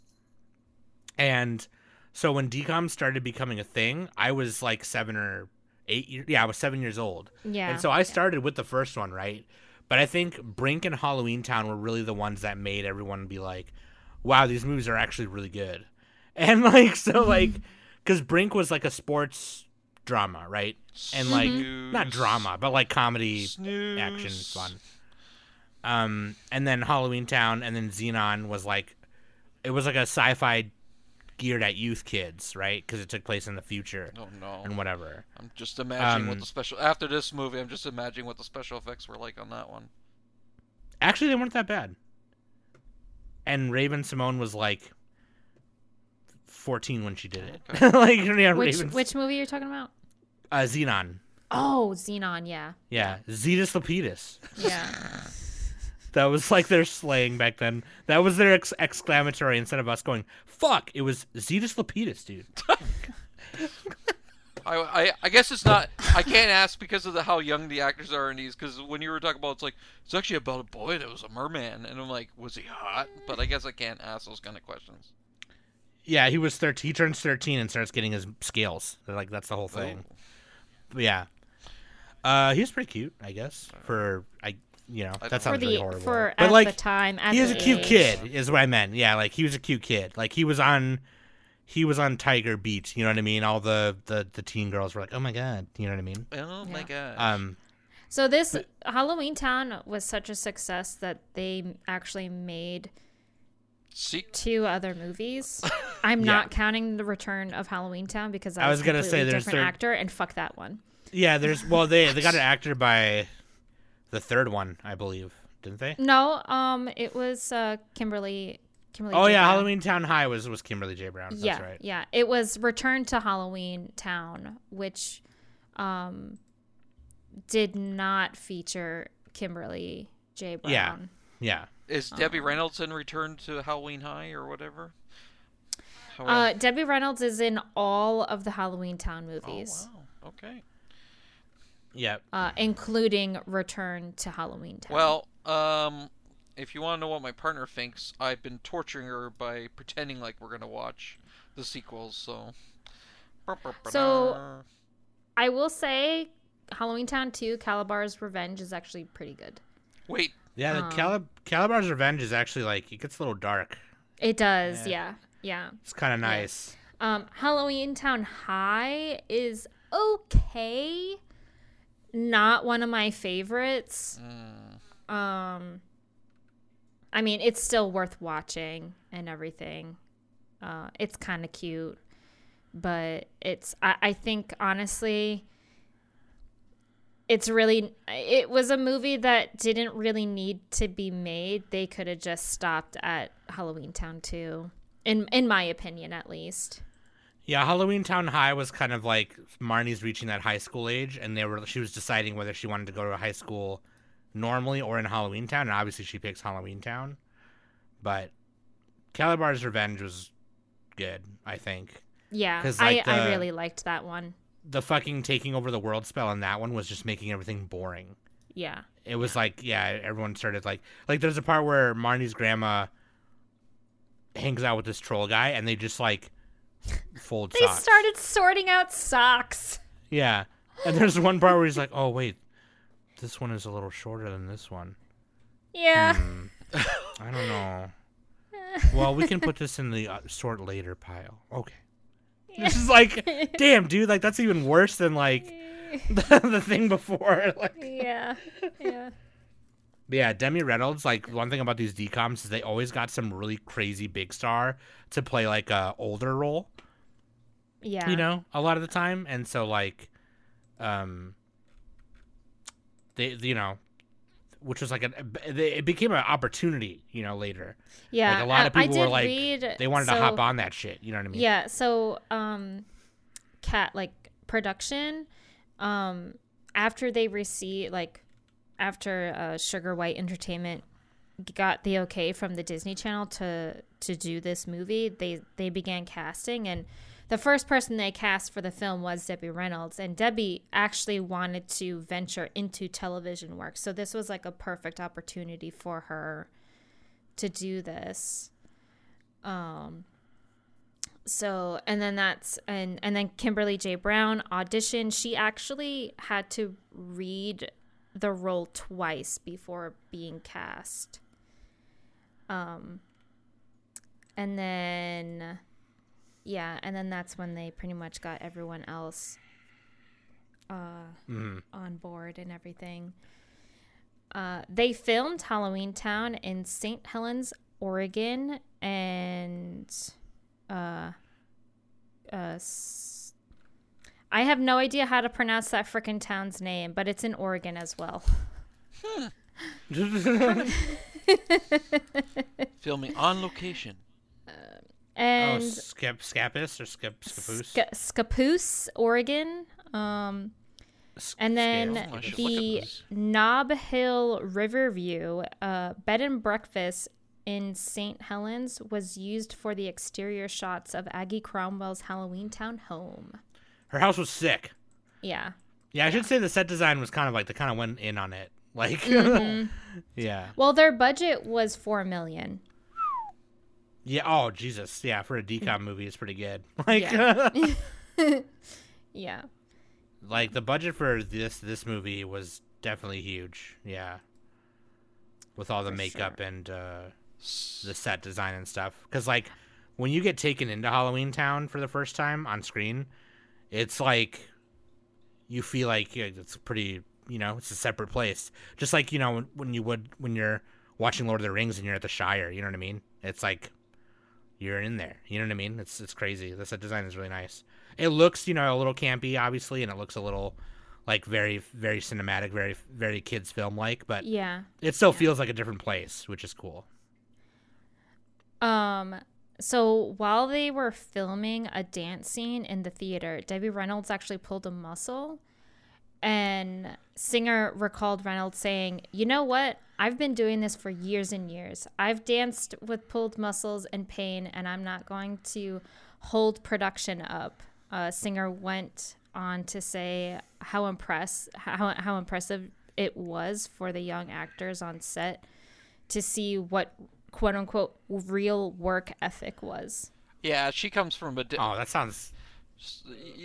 And so when DCom started becoming a thing, I was like seven or eight years. Yeah, I was seven years old. Yeah. And so I started with the first one, right? But I think Brink and Halloween Town were really the ones that made everyone be like, wow, these movies are actually really good. And like, so like, because Brink was like a sports drama, right? And like, not drama, but like comedy Snooze. action fun. Um, and then Halloween Town, and then Zenon was like, it was like a sci-fi geared at youth kids, right? Because it took place in the future Oh no. and whatever. I'm just imagining what Um, the special after this movie. I'm just imagining what the special effects were like on that one. Actually, they weren't that bad. And Raven-Symoné was like 14 when she did it. like, yeah, which Raven, which movie are you're talking about? uh, Zenon. Oh, Zenon. Yeah. Yeah, Zetus Lapidus. Yeah. That was like their slang back then. That was their ex- exclamatory instead of us going, fuck, it was Zetus Lapidus, dude. I, I I guess it's not. I can't ask because of the how young the actors are in these. Because when you were talking about, it's like it's actually about a boy that was a merman, and I'm like, was he hot? But I guess I can't ask those kind of questions. Yeah, he was 13. He turns 13 and starts getting his scales. Like, that's the whole thing. Oh. Yeah. Uh, he was pretty cute, I guess. For, I, you know, I that don't- For sounds really horrible. for but at like, the time. At he was a cute age. kid is what i meant yeah like he was a cute kid like he was on he was on tiger beat you know what i mean all the the, the teen girls were like oh my god you know what i mean Oh my god. um So this Halloween Town was such a success that they actually made See, two other movies. I'm Yeah. not counting the Return of Halloween Town because that I was, was gonna say there's different third- actor and fuck that one. Yeah, there's well they they got an actor by the third one, I believe, didn't they? No, um, it was uh Kimberly. Kimberly. Oh J. yeah, Brown. Halloween Town High was was Kimberly J Brown. That's yeah, right. yeah. It was Return to Halloween Town, which um did not feature Kimberly J. Brown. Yeah. Yeah. is Debbie Reynolds in Return to Halloween High or whatever? Uh, Debbie Reynolds is in all of the Halloween Town movies. oh movies, wow. Okay. Yeah. uh, including Return to Halloween Town. Well, um, if you want to know what my partner thinks, I've been torturing her by pretending like we're gonna watch the sequels. So. So- I will say Halloween Town 2, Kalabar's Revenge is actually pretty good. Wait, Yeah, the Um, Calib- Kalabar's Revenge is actually like it gets a little dark. It does, Yeah. yeah. Yeah. It's kind of nice. Um, Halloween Town High is okay. Not one of my favorites. mm, Um, I mean, it's still worth watching and everything. Uh, it's kind of cute, but it's. I, I think honestly, it's really. It was a movie that didn't really need to be made. They could have just stopped at Halloween Town two, in in my opinion, at least. Yeah, Halloween Town High was kind of like Marnie's reaching that high school age, and they were she was deciding whether she wanted to go to a high school normally or in Halloween Town, and obviously she picks Halloween Town. But Kalabar's Revenge was good, I think. Yeah, 'Cause, I, like, I the- really liked that one. The fucking taking over the world spell in that one was just making everything boring. Yeah. It was like, yeah, everyone started like like there's a part where Marnie's grandma hangs out with this troll guy, and they just like fold They socks. started sorting out socks. Yeah. And there's one part where he's like, "Oh wait, this one is a little shorter than this one." Yeah. Hmm, I don't know. Well, we can put this in the uh, sort later pile. Okay. This is like, damn, dude, like that's even worse than like the, the thing before. Like, yeah. Yeah. But yeah, Demi Reynolds. Like one thing about these DComs is they always got some really crazy big star to play like a older role. Yeah. you know, a lot of the time, and so like, um, they you know, which was like a it became an opportunity, you know, later. Yeah. like a lot of people were like read- they wanted so- to hop on that shit. You know what I mean? Yeah. So, um, cat like production, um, after they received like after uh, Singer White Entertainment got the okay from the Disney Channel to to do this movie, they they began casting and. The first person they cast for the film was Debbie Reynolds, and Debbie actually wanted to venture into television work. So this was like a perfect opportunity for her to do this. Um, so and then that's and and then Kimberly J Brown auditioned. She actually had to read the role twice before being cast. Um, and then yeah, and then that's when they pretty much got everyone else uh, Mhm. on board and everything. Uh, they filmed Halloween Town in St. Helens, Oregon, and uh, uh, I have no idea how to pronounce that frickin' town's name, but it's in Oregon as well. filming on location. oh, And Skip Scapus or Skip Skapoose? Sca- Scappoose, Oregon. Um, and then Scale. I should look at the this. Nob Hill Riverview uh, bed and breakfast in St. Helens was used for the exterior shots of Aggie Cromwell's Halloween Town home. Her house was sick. Yeah. Yeah, I should say the set design was kind of like they kind of went in on it. Like, Mm-hmm. yeah, Well, their budget was four million. yeah. Oh Jesus, yeah. For a DCom movie, it's pretty good. Like, Yeah. Yeah. like the budget for this this movie was definitely huge. Yeah, with all the For makeup sure. and uh, the set design and stuff. Because like when you get taken into Halloween Town for the first time on screen, it's like you feel like it's pretty. you know, it's a separate place. Just like you know when, you would when you're watching Lord of the Rings and you're at the Shire. You know what I mean? It's like you're in there. You know what I mean? It's it's crazy. The set design is really nice. It looks you know a little campy, obviously, and it looks a little like very very cinematic, very very kids film like, but Yeah. it still feels like a different place, which is cool. Um so while they were filming a dance scene in the theater, Debbie Reynolds actually pulled a muscle and Singer recalled Reynolds saying, "You know what? I've been doing this for years and years. I've danced with pulled muscles and pain and I'm not going to hold production up." Uh, Singer went on to say how impress how how impressive it was for the young actors on set to see what quote unquote real work ethic was. Yeah, she comes from a. Di- Oh, that sounds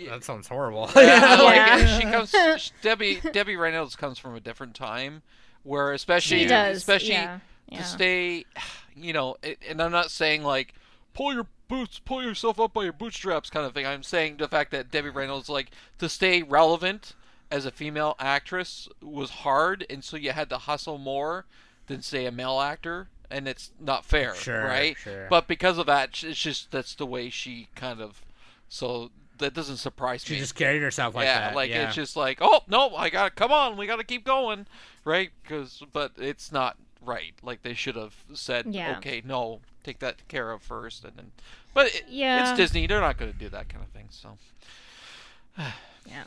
that sounds horrible. yeah, like Yeah. she comes. sh- Debbie Debbie Reynolds comes from a different time, where especially She does, especially yeah, yeah. to stay, you know, and I'm not saying like pull your boots, pull yourself up by your bootstraps kind of thing. I'm saying the fact that Debbie Reynolds like to stay relevant as a female actress was hard, and so you had to hustle more than say a male actor, and it's not fair, Sure, right? sure. But because of that, it's just that's the way she kind of. So that doesn't surprise she me She just carried herself like that. yeah, that. like yeah. it's just like, oh no, I got to come on, we got to keep going, right? Because, but it's not right. Like they should have said, Yeah. okay, no, take that care of first, and then. But it, Yeah. it's Disney; they're not going to do that kind of thing. So, Yeah.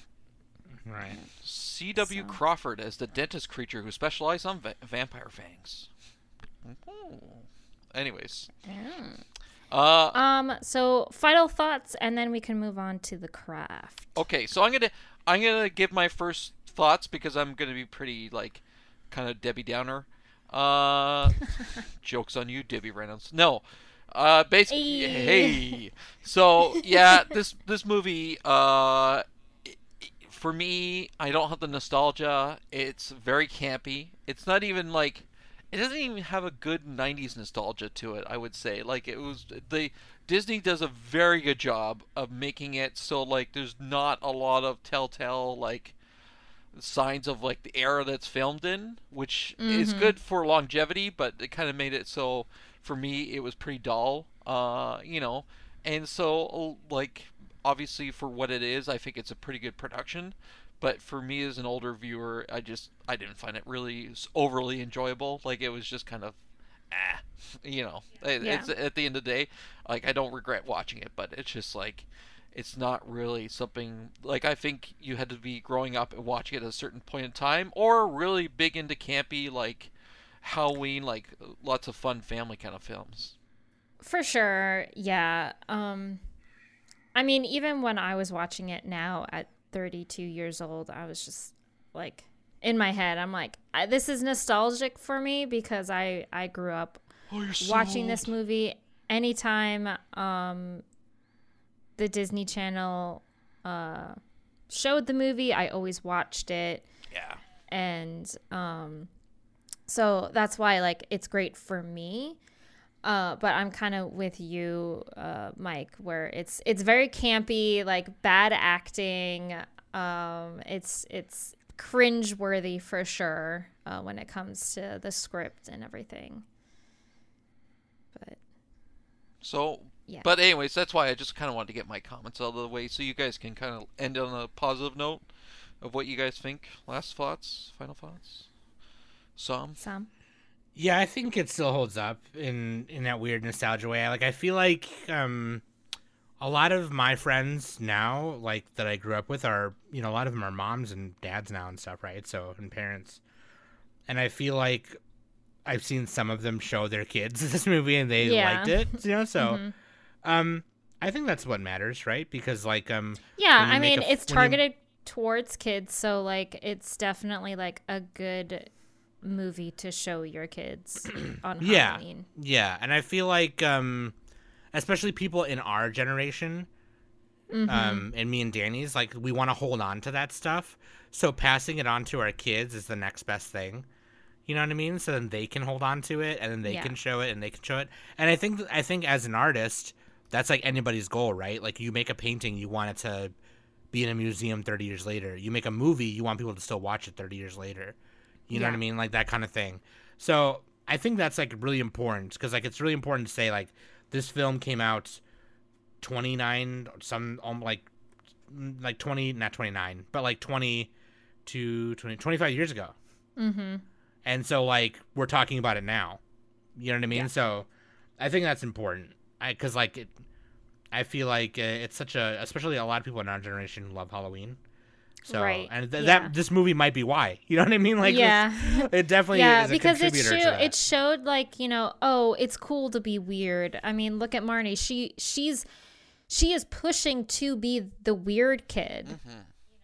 right. C.W. So- Crawford as the dentist creature who specialized on va- vampire fangs. Ooh. Anyways, uh, Um so final thoughts and then we can move on to the craft. Okay, so I'm gonna I'm gonna give my first thoughts because I'm gonna be pretty like kind of Debbie Downer. Uh, jokes on you, Debbie Reynolds. No, uh, basically, Hey. hey. So yeah, this this movie, uh, for me, I don't have the nostalgia. It's very campy. It's not even like it doesn't even have a good 90s nostalgia to it i would say. Like it was the disney does a very good job of making it so like there's not a lot of telltale like signs of like the era that's filmed in which is good for longevity but it kind of made it so for me it was pretty dull uh you know. And so like obviously for what it is i think it's a pretty good production but for me as an older viewer i just i didn't find it really overly enjoyable like it was just kind of ah you know it, Yeah. it's at the end of the day like i don't regret watching it but it's just like it's not really something like i think you had to be growing up and watching it at a certain point in time or really big into campy like halloween like lots of fun family kind of films For sure. Yeah. Um I mean even when I was watching it now at 32 years old, I was just like in my head, I'm like I, this is nostalgic for me because I I grew up oh so watching this movie anytime um the Disney Channel uh showed the movie, I always watched it. Yeah. And um so that's why like it's great for me uh but i'm kind of with you uh mike where it's it's very campy like bad acting um it's it's cringe worthy for sure uh, when it comes to the script and everything but So, Yeah. but anyways, that's why I just kind of wanted to get my comments out of the way, so you guys can kind of end on a positive note of what you guys think. Last thoughts, final thoughts. Some. some Yeah, I think it still holds up in in that weird nostalgia way. Like I feel like um a lot of my friends now, like that I grew up with are, you know, a lot of them are moms and dads now and stuff, right? So, and parents. And I feel like I've seen some of them show their kids this movie and they Yeah. liked it, you know? So, Mhm. um I think that's what matters, right? Because like um yeah i mean a- it's when you- targeted towards kids so like it's definitely like a good movie to show your kids on Yeah. halloween Yeah, and I feel like um especially people in our generation um and me and Danny's like we want to hold on to that stuff. So passing it on to our kids is the next best thing. You know what I mean? So then they can hold on to it and then they Yeah. can show it and they can show it. And I think I think as an artist, that's like anybody's goal, right? Like you make a painting, you want it to be in a museum 30 years later. You make a movie, you want people to still watch it 30 years later. You know what I mean? Like that kind of thing. So I think that's like really important because like it's really important to say like this film came out 29 some um, like like 20 not 29 but like 20 to 20 25 years ago Mm-hmm. and so like we're talking about it now you know what i mean Yeah. so i think that's important i because like it i feel like uh, it's such a especially a lot of people in our generation love halloween so Right, and th- yeah. that this movie might be why you know what i mean like yeah. it definitely yeah, because it showed it showed like you know, oh, it's cool to be weird. I mean, look at Marnie. She she's she is pushing to be the weird kid. Mm-hmm.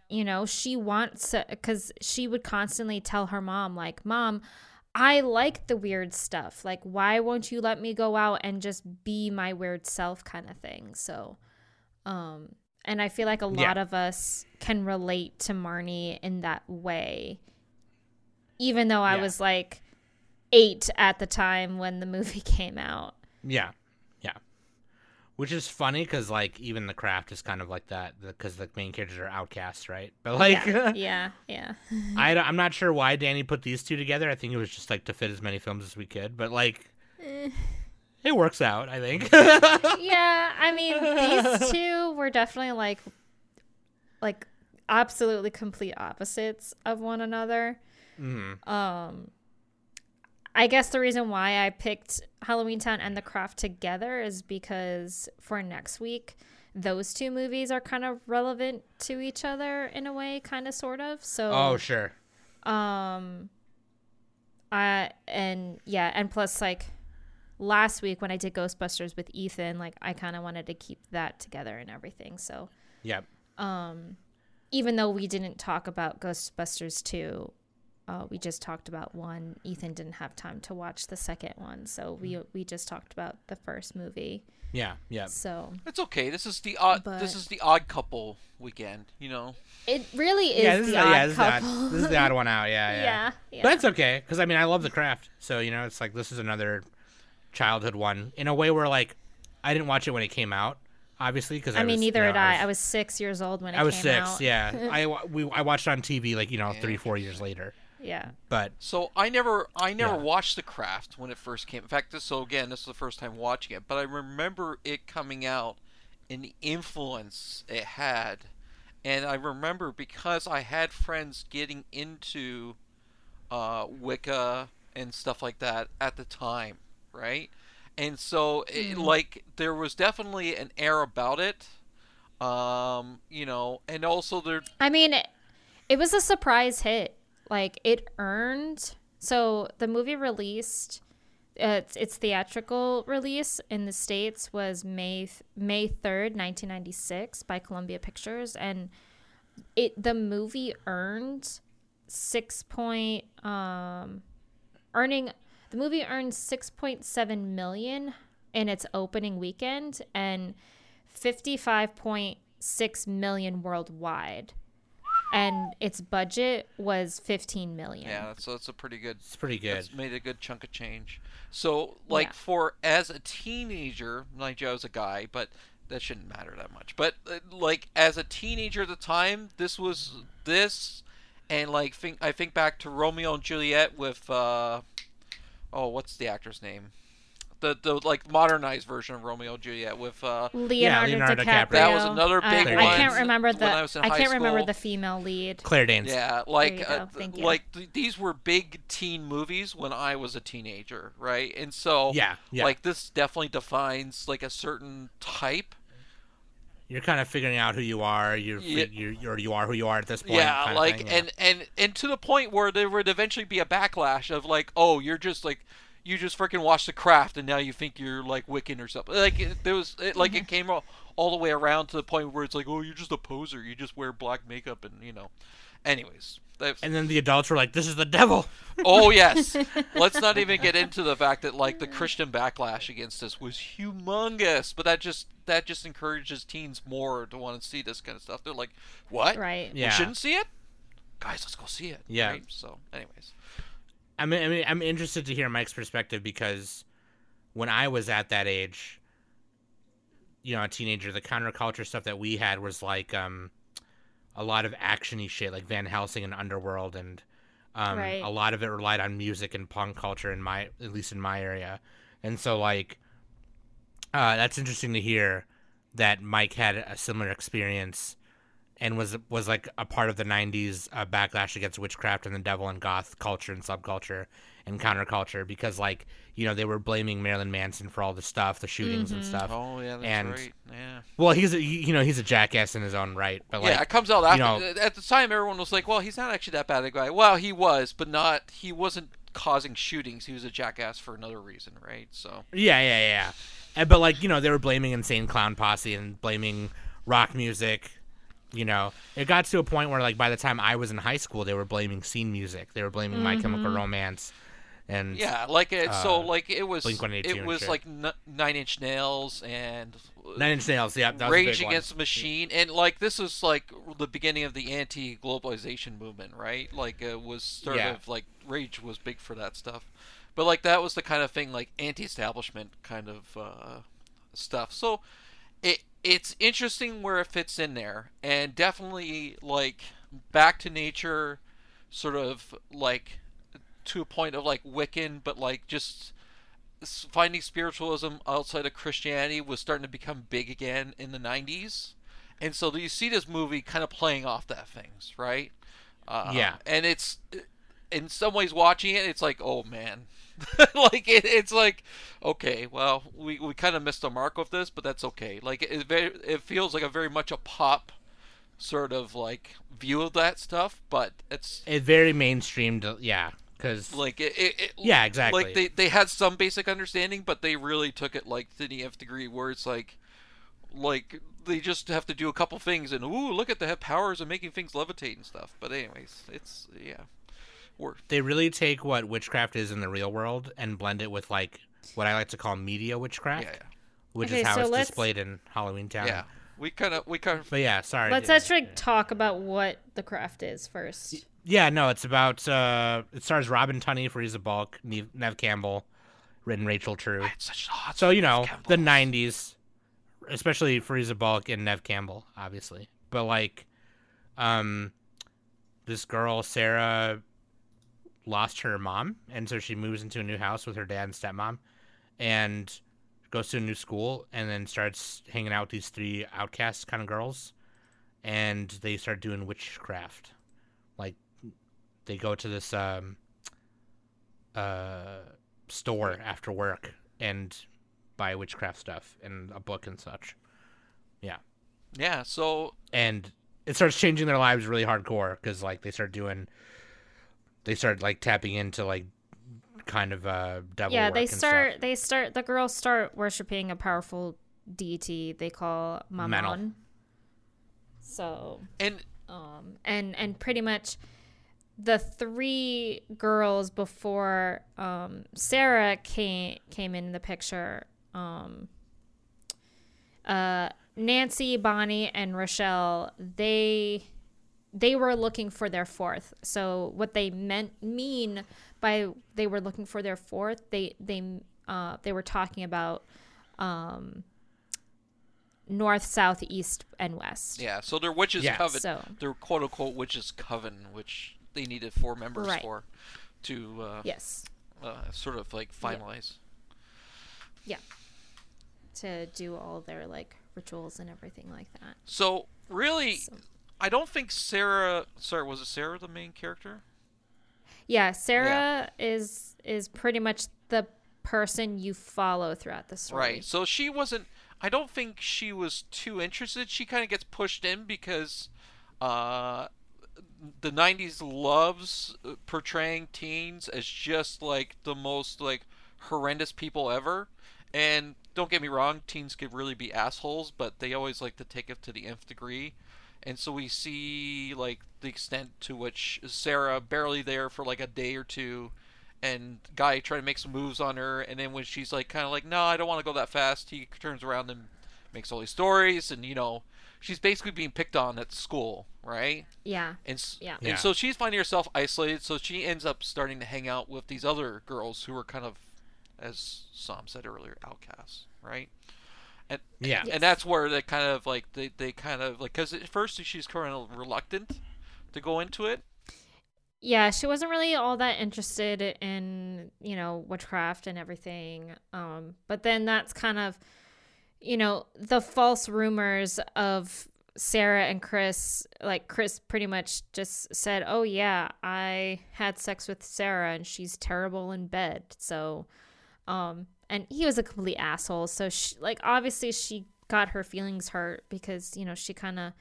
You know, she wants because she would constantly tell her mom like, "Mom, I like the weird stuff. Like, why won't you let me go out and just be my weird self, kind of thing." So, um, and I feel like a Yeah. lot of us can relate to Marnie in that way even though I Yeah. was like eight at the time when the movie came out. Yeah, yeah. Which is funny because like even the craft is kind of like that because the main characters are outcasts, right? But like, yeah, yeah, yeah. I am not sure why Danny put these two together. I think it was just like to fit as many films as we could, but like, Eh. It works out. I think. yeah, I mean, these two were definitely like, like absolutely complete opposites of one another. Mhm. Um, I guess the reason why I picked Halloween Town and The Craft together is because for next week, those two movies are kind of relevant to each other in a way, kind of, sort of. So, Oh sure. Um I and yeah, and plus like last week when I did Ghostbusters with Ethan, like I kind of wanted to keep that together and everything. So, Yep. um even though we didn't talk about Ghostbusters 2, uh, we just talked about one. Ethan didn't have time to watch the second one, so we we just talked about the first movie. Yeah. Yep. So It's okay. This is the odd. But- This is the odd couple weekend. You know. it really is yeah. This is the the, odd yeah. This is, the odd, couple. this is the odd one out. Yeah. Yeah. yeah, yeah. But it's okay because I mean I love the craft, so you know it's like this is another childhood one in a way where like I didn't watch it when it came out, obviously because I, I mean, was, neither you know, had I. was- I was six years old when it I was came six. out. Yeah, I we I watched it on TV like you know three four years later. Yeah. But So I never, I never Yeah. watched The Craft when it first came. In fact, this so again, this is the first time watching it. But I remember it coming out and the influence it had, and I remember because I had friends getting into uh, Wicca and stuff like that at the time, right? And so, it, like, there was definitely an air about it, um, you know, and also there. I mean, it, it was a surprise hit. Like it earned. So the movie released. Uh, its, its theatrical release in the states was May th- May third, nineteen ninety six, by Columbia Pictures, and it the movie earned six point um earning the movie earned six point seven million in its opening weekend and fifty five point six million worldwide and its budget was 15 million. Yeah, so it's a pretty good it's pretty good. That's made a good chunk of change. So, like Yeah. for as a teenager, mind you, I was a guy, but that shouldn't matter that much. But uh, like as a teenager at the time, this was this, and like think I think back to Romeo and Juliet with uh, oh, what's the actor's name? The the like modernized version of Romeo and Juliet with uh, Leonardo, Leonardo DiCaprio. DiCaprio. That was another big I, one I can't remember when the. I was in I high can't remember the female lead. Claire Danes. Yeah, like you uh, go. Like th- these were big teen movies when I was a teenager, right? And so Yeah, yeah. like this definitely defines like a certain type. You're kind of figuring out who you are. You're, Yeah. you you're you are who you are at this point. yeah, kind of like thing, yeah. and and and to the point where there would eventually be a backlash of like, oh, you're just like you just freaking watched The Craft and now you think you're like Wiccan or something. Like it, there was it, like Mm-hmm. it came all, all the way around to the point where it's like, oh, you're just a poser. You just wear black makeup and you know. Anyways, that's, and then the adults were like, "This is the devil." Oh yes. Let's not even get into the fact that like the Christian backlash against this was humongous, but that just that just encourages teens more to want to see this kind of stuff. They're like, "What? Right. Yeah. We shouldn't see it? Guys, let's go see it." Yeah. Right? So, anyways. I mean, I mean, I'm interested to hear Mike's perspective because when I was at that age, you know, a teenager, the counterculture stuff that we had was like, um, a lot of actiony shit like Van Helsing and Underworld, and um, Right. a lot of it relied on music and punk culture in my at least in my area, and so like uh, that's interesting to hear that Mike had a similar experience and was was like a part of the 90s uh, backlash against witchcraft and the devil and goth culture and subculture and counterculture because like you know they were blaming Marilyn Manson for all the stuff the shootings and mm-hmm. stuff Oh yeah, that's And- right. Yeah. well he's a, you know he's a jackass in his own right but like yeah, it comes out after. know- at the time, everyone was like, "Well, he's not actually that bad a guy." Well, he was, but not. He wasn't causing shootings. He was a jackass for another reason, right? So. Yeah, yeah, yeah. And, but like you know, they were blaming Insane Clown Posse and blaming rock music. You know, it got to a point where like by the time I was in high school, they were blaming scene music. They were blaming My Chemical mm-hmm. Romance, and Yeah, like it. so uh, like it was. Blink-182 It was like n- Nine Inch Nails and. uh, Nine Inch Nails. Yeah, that Rage. Against the Machine, and like this was like the beginning of the anti-globalization movement, right? Like it was sort Yeah. of like Rage was big for that stuff, but like that was the kind of thing like anti-establishment kind of uh, stuff. So it it's interesting where it fits in there, and definitely like back to nature, sort of like to a point of like Wiccan, but like just finding spiritualism outside of Christianity was starting to become big again in the 90s. And so do you see this movie kind of playing off that things, right? Uh, Yeah. And it's in some ways watching it, it's like, oh man. like it, it's like, okay, well, we, we kind of missed the mark with this, but that's okay. Like it, very, it feels like a very much a pop sort of like view of that stuff, but it's It very mainstreamed. Yeah, because like it, it, it Yeah, exactly. like they, they had some basic understanding but they really took it like to the nth degree where it's like like they just have to do a couple things and ooh look at the powers of making things levitate and stuff but anyways it's yeah we're they really take what witchcraft is in the real world and blend it with like what I like to call media witchcraft, yeah which Okay, is how so it's let's- displayed in Halloween Town. yeah, yeah. We kind of we kind of But yeah, sorry. Let's yeah. actually talk about what the craft is first. Yeah, no, it's about uh it stars Robin Tunney, Fairuza Balk, Neve, Neve Campbell, written Rachel True. it's such a hot So, you know, the 90s, especially Fairuza Balk and Neve Campbell, obviously. But like um this girl Sarah lost her mom and so she moves into a new house with her dad and stepmom and goes to a new school and then starts hanging out with these three outcast kind of girls and they start doing witchcraft. Like they go to this um uh store after work and buy witchcraft stuff and a book and such. Yeah. Yeah, so and it starts changing their lives really hardcore because like they start doing they start like tapping into like kind of uh devil yeah, work they and start. stuff. They start. The girls start worshiping a powerful deity they call Metal. Manon. So, and um, and and pretty much the three girls before um, Sarah came came in the picture. Um, uh, Nancy, Bonnie, and Rochelle. They they were looking for their fourth. So what they meant mean by they were looking for their fourth, they they uh, they were talking about um, north, south, east, and west. yeah so their witches Yeah. coven So- their quote unquote witches coven which they needed four members Right. for to uh, Yes. uh, sort of like finalize Yeah. To do all their like rituals and everything like that. So really, So- I don't think Sarah. Sorry, was it Sarah the main character? Yeah, Sarah is is pretty much the person you follow throughout the story. Right. So she wasn't. I don't think she was too interested. She kind of gets pushed in because uh, the '90s loves uh, portraying teens as just like the most like horrendous people ever. And don't get me wrong, teens could really be assholes, but they always like to take it to the nth degree. And so we see like the extent to which Sarah barely there for like a day or two, and guy trying to make some moves on her, and then when she's like kind of like, no, I don't want to go that fast, he turns around and makes all these stories, and you know, she's basically being picked on at school, right? Yeah. And s- Yeah. Yeah. and so she's finding herself isolated, so she ends up starting to hang out with these other girls who are kind of, as Sam said earlier, outcasts, right? And Yeah. Yes. and that's where they kind of like they, they kind of like because at first she's kind of reluctant to go into it. yeah, she wasn't really all that interested in, you know, witchcraft and everything. Um, but then that's kind of, you know, the false rumors of Sarah and Chris, like Chris pretty much just said, "Oh yeah, I had sex with Sarah and she's terrible in bed." So, um, and he was a complete asshole. So she, like obviously she got her feelings hurt because, you know, she kind of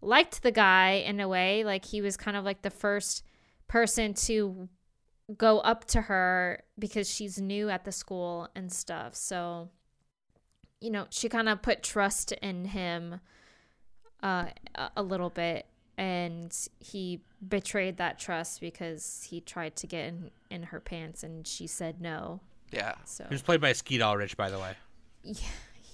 liked the guy in a way, like he was kind of like the first person to go up to her because she's new at the school and stuff. So, you know, she kind of put trust in him uh, a- little bit, and he betrayed that trust because he tried to get in, in her pants and she said no. Yeah, So, He was played by Skeet Ulrich, by the way. yeah.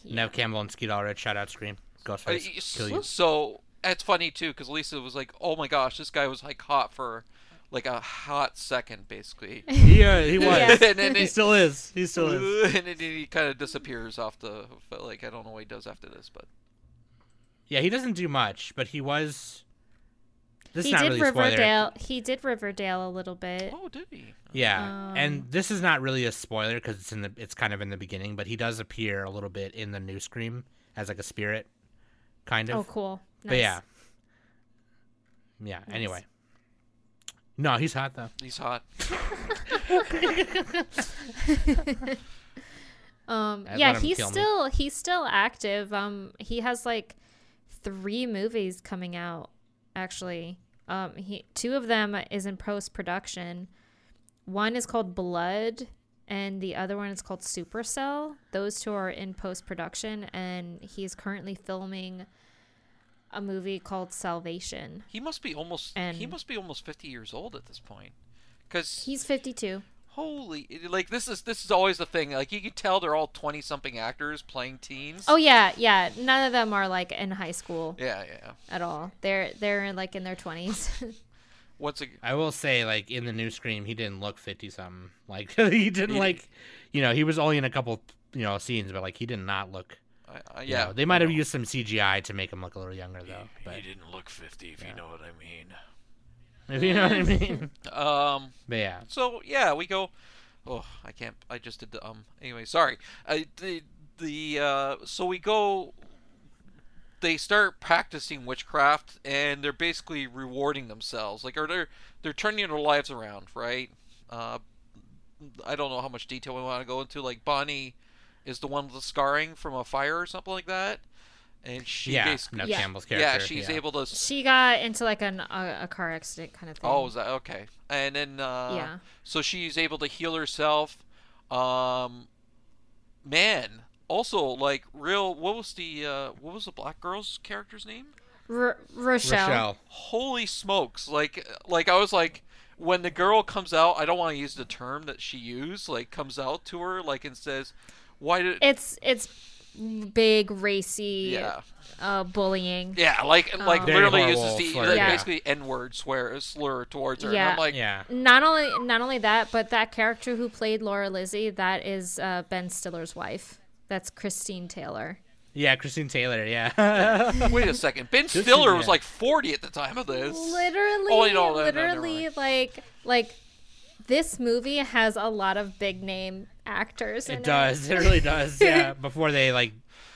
Neve Campbell and Skeet Ulrich. Shout out Scream. Uh, Ghostface. y- Kill you. so it's funny too because Lisa was like, "Oh my gosh, this guy was like hot for like a hot second, basically." He, uh, he was. Yeah. and then He it- still is. He still is. and then he kind of disappears off the like I don't know what he does after this, but Yeah, he doesn't do much, but he was. This he did really a spoiler. Riverdale. He did Riverdale a little bit. oh, did he? Yeah, Um, and this is not really a spoiler because it's in the it's kind of in the beginning, but he does appear a little bit in the new Scream as like a spirit, kind of. Oh, cool. Nice. But yeah, yeah. Nice. Anyway, no, he's hot though. He's hot. Um, I'd yeah, he's kill me. still he's still active. Um, he has like three movies coming out. Actually, um, he two of them is in post production. One is called Blood, and the other one is called Supercell. Those two are in post production, and he's currently filming a movie called Salvation. He must be almost he must be almost 50 years old at this point. Cuz He's fifty two. holy like this is this is always the thing. Like you can tell they're all 20 something actors playing teens. Oh yeah, yeah. None of them are like in high school Yeah, yeah. at all. They're they're like in their twenties. What's a I will say, like in the new Scream, he didn't look fifty something. Like he didn't He- like, you know, he was only in a couple, you know, scenes, but like he did not look. I, I, you yeah. know, they might have used some CGI to make him look a little younger though. But he didn't look 50 if Yeah. you know what I mean. if you know what I mean. Um But yeah, So yeah, we go. Oh, I can't. I just did the um. Anyway, sorry. I the the uh. So we go. They start practicing witchcraft, and they're basically rewarding themselves. Like, or they're they're turning their lives around, right? Uh, I don't know how much detail we want to go into. Like Bonnie is the one with the scarring from a fire or something like that, and she yeah, basically Neve Yeah. Campbell's character. yeah she's able to. She got into like an, a, a car accident kind of thing. Oh, is that okay? And then uh, Yeah. so she's able to heal herself. Um, man, also like real. What was the uh, what was the black girl's character's name? R- Rochelle. Rochelle. Holy smokes! Like like I was like when the girl comes out. I don't want to use the term that she used. Like comes out to her like and says, "Why did?" It's it's big racy yeah, uh, bullying. yeah, like like Um, literally uses the slur, like, yeah. basically N word swear slur towards her. And Yeah. I'm like, Yeah, Not only not only that, but that character who played Laura Lizzie, that is uh, Ben Stiller's wife. That's Christine Taylor. yeah, Christine Taylor. Yeah. wait a second. Ben This Stiller was like 40 at the time of this. Literally, Oh, you know, no, no, literally, mind. like like this movie has a lot of big name actors. in it does. It really does. Yeah. Before they like,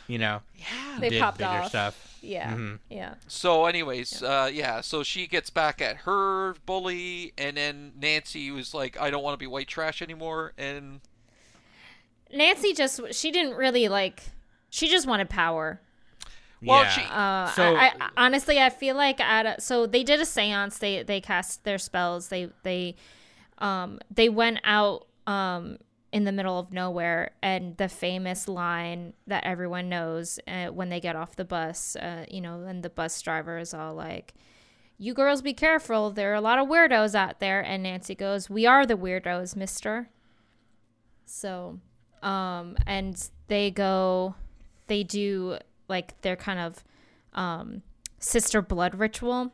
you know, Yeah. They did popped bigger off. stuff. Yeah, Mhm. yeah. So, anyways, uh, yeah. So she gets back at her bully, and then Nancy was like, "I don't want to be white trash anymore." And Nancy just she didn't really like. She just wanted power. Well, yeah. she- Uh, So- I, I honestly, I feel like at a, so they did a séance. They they cast their spells. They they um they went out um in the middle of nowhere, and the famous line that everyone knows uh, when they get off the bus, uh, you know, and the bus driver is all like. You girls be careful. There are a lot of weirdos out there. And Nancy goes, We are the weirdos, mister. So, um, and they go, they do like their kind of um, sister blood ritual.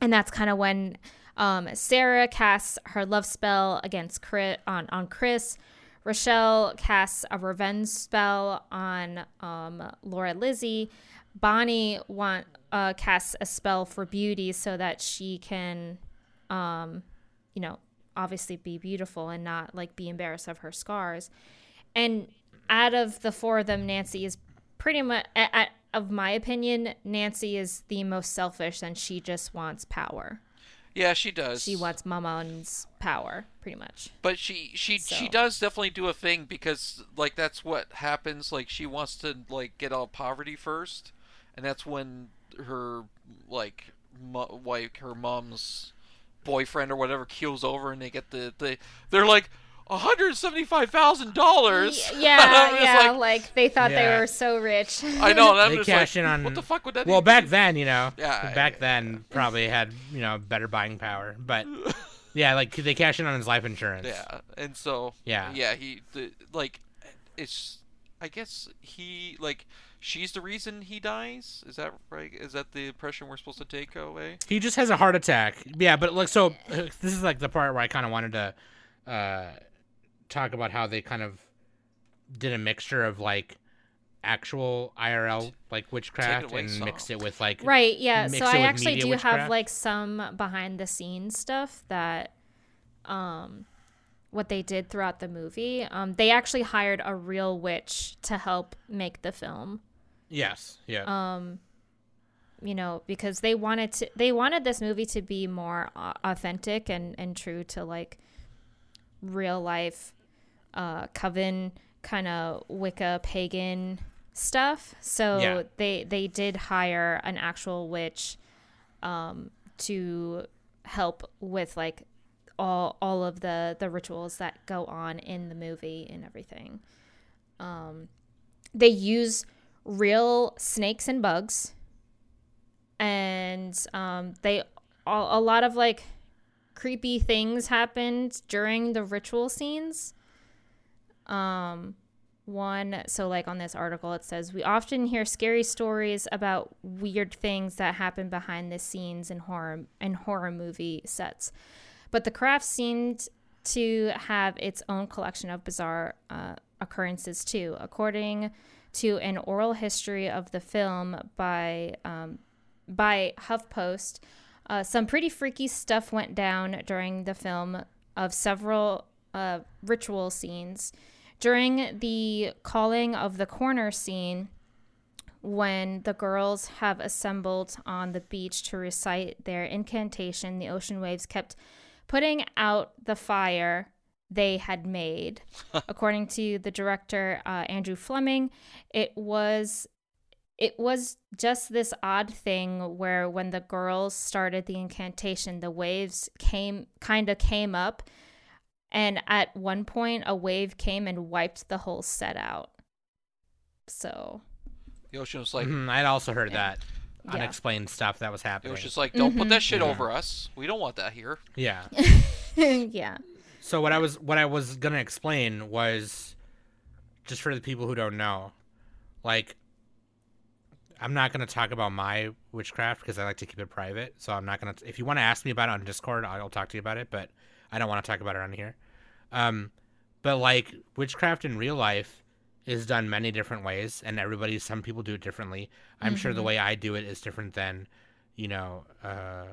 And that's kind of when um, Sarah casts her love spell against Chris, on, on Chris. Rochelle casts a revenge spell on um, Laura Lizzie. Bonnie want uh, casts a spell for beauty so that she can, um, you know, obviously be beautiful and not like be embarrassed of her scars. And out of the four of them, Nancy is pretty much, at, of my opinion, Nancy is the most selfish and she just wants power. Yeah, she does. She wants Manon's power, pretty much. But she she So. she does definitely do a thing because like that's what happens. Like she wants to like get out of poverty first, and that's when her like mo- like her mom's boyfriend or whatever keels over, and they get the the they're like. Hundred seventy-five thousand dollars. Yeah, yeah, Like, like, they thought Yeah. they were so rich. I know. And I'm They just cash like, in on- what the fuck would that? Be? Well, even back be? then, you know, Yeah, back yeah, then probably had you know better buying power, but yeah, like they cash in on his life insurance. Yeah, and so Yeah. yeah, he the, like it's. I guess he like she's the reason he dies. Is that right? Is that the impression we're supposed to take away? He just has a heart attack. Yeah, but like so, this is like the part where I kind of wanted to uh, talk about how they kind of did a mixture of like actual IRL like witchcraft and Saul. mixed it with like Right, yeah. So I actually do witchcraft? have like some behind the scenes stuff that um what they did throughout the movie. Um they actually hired a real witch to help make the film. yes, yeah, Um you know, because they wanted to they wanted this movie to be more uh, authentic and and true to like real life uh coven kind of Wicca pagan stuff. So Yeah. they they did hire an actual witch um to help with like all all of the the rituals that go on in the movie and everything. Um they use real snakes and bugs and um they a, a lot of like creepy things happened during the ritual scenes um one so like on this article it says we often hear scary stories about weird things that happen behind the scenes in horror in horror movie sets but the craft seemed to have its own collection of bizarre uh, occurrences too according to an oral history of the film by um, by HuffPost. Uh, some pretty freaky stuff went down during the film of several uh, ritual scenes. During the calling of the corner scene, when the girls have assembled on the beach to recite their incantation, the ocean waves kept putting out the fire they had made. According to the director uh, Andrew Fleming, it was it was just this odd thing where when the girls started the incantation, the waves came kind of came up, and at one point a wave came and wiped the whole set out. So The ocean was like, Mhm, I'd also heard Yeah. that Yeah. unexplained stuff that was happening. it was just like, don't put Mhm. that shit Yeah. over us. We don't want that here. yeah. yeah. So what I was what I was gonna explain was just for the people who don't know, like I'm not gonna talk about my witchcraft because I like to keep it private. So I'm not gonna. If you want to ask me about it on Discord, I'll talk to you about it. But I don't want to talk about it on here. Um, but like witchcraft in real life is done many different ways, and everybody, some people do it differently. I'm sure the way I do it is different than, you know, uh,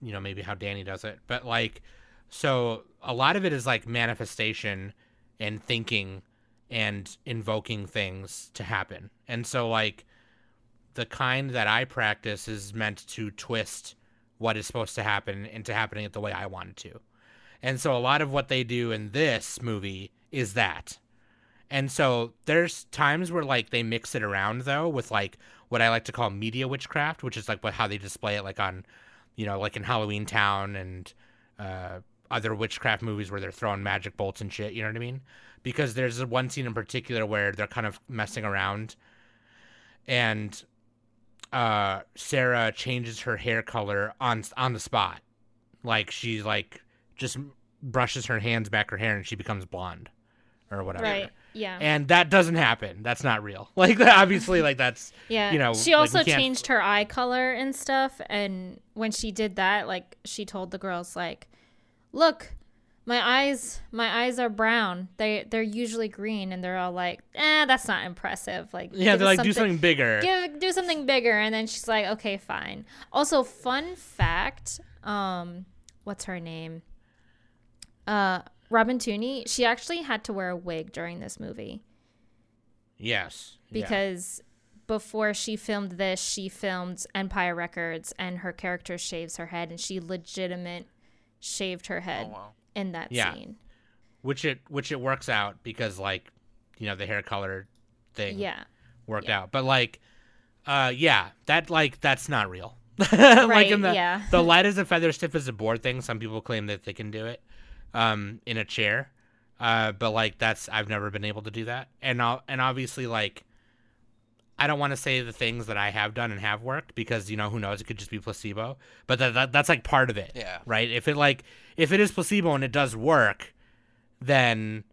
you know, maybe how Danny does it. But like, so a lot of it is like manifestation and thinking and invoking things to happen. And so like the kind that I practice is meant to twist what is supposed to happen into happening it the way I want it to. And so a lot of what they do in this movie is that. And so there's times where like they mix it around though with like what I like to call media witchcraft, which is like what how they display it like on you know, like in Halloween Town and uh other witchcraft movies where they're throwing magic bolts and shit, you know what I mean? Because there's one scene in particular where they're kind of messing around and uh Sarah changes her hair color on on the spot. Like she's like just brushes her hands back her hair and she becomes blonde or whatever. Right. Yeah. And that doesn't happen. That's not real. Like obviously like that's Yeah. you know, she also can't- changed her eye color and stuff. And when she did that, like, she told the girls, like, look, My eyes, my eyes are brown. They they're usually green, and they're all like, "Eh, that's not impressive." Like, Yeah, they're like do something bigger. give do something bigger and then she's like okay fine also fun fact um what's her name uh robin tunney she actually had to wear a wig during this movie yes. yeah. because before she filmed this she filmed empire records and her character shaves her head and she legitimate shaved her head Oh wow. in that Yeah. scene which it which it works out because like you know the hair color thing yeah worked yeah. out but like uh yeah that like that's not real like in the yeah. the light as a feather stiff as a board thing some people claim that they can do it um in a chair uh but like that's i've never been able to do that and I'll, and obviously like I don't want to say the things that I have done and have worked because you know who knows it could just be placebo, but that, that that's like part of it, Yeah. right? If it like if it is placebo and it does work, then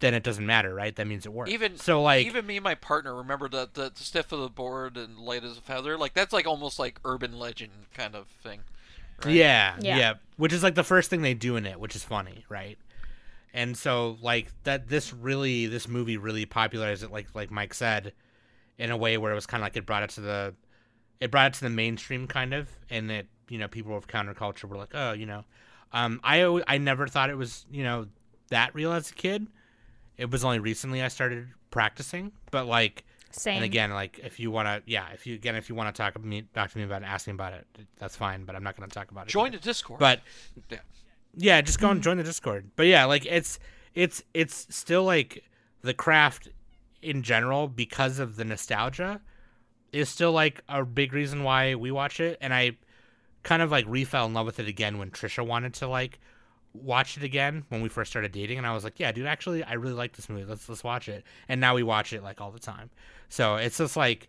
then it doesn't matter, right? That means it works. Even so like even me and my partner remember the, the the stiff of the board and light as a feather. Like that's like almost like urban legend kind of thing. Right? Yeah, Yeah. yeah, Which is like the first thing they do in it, which is funny, right? And so like that this really this movie really popularized it like like Mike said in a way where it was kind of like it brought it to the it brought it to the mainstream kind of and it you know people of counterculture were like, "Oh, you know, um I always, I never thought it was, you know, that real as a kid. It was only recently I started practicing, but like same and again, like if you want to, yeah, if you again if you want to talk to me, talk to me about it, ask me about it, that's fine. But I'm not going to talk about it. Join here. the Discord. But Yeah. yeah, just go and join the Discord. But yeah, like it's it's it's still like the craft in general because of the nostalgia is still like a big reason why we watch it. And I kind of like refell in love with it again when Trisha wanted to like watch it again when we first started dating and I was like, Yeah, dude, actually I really like this movie. Let's let's watch it. And now we watch it like all the time. So it's just like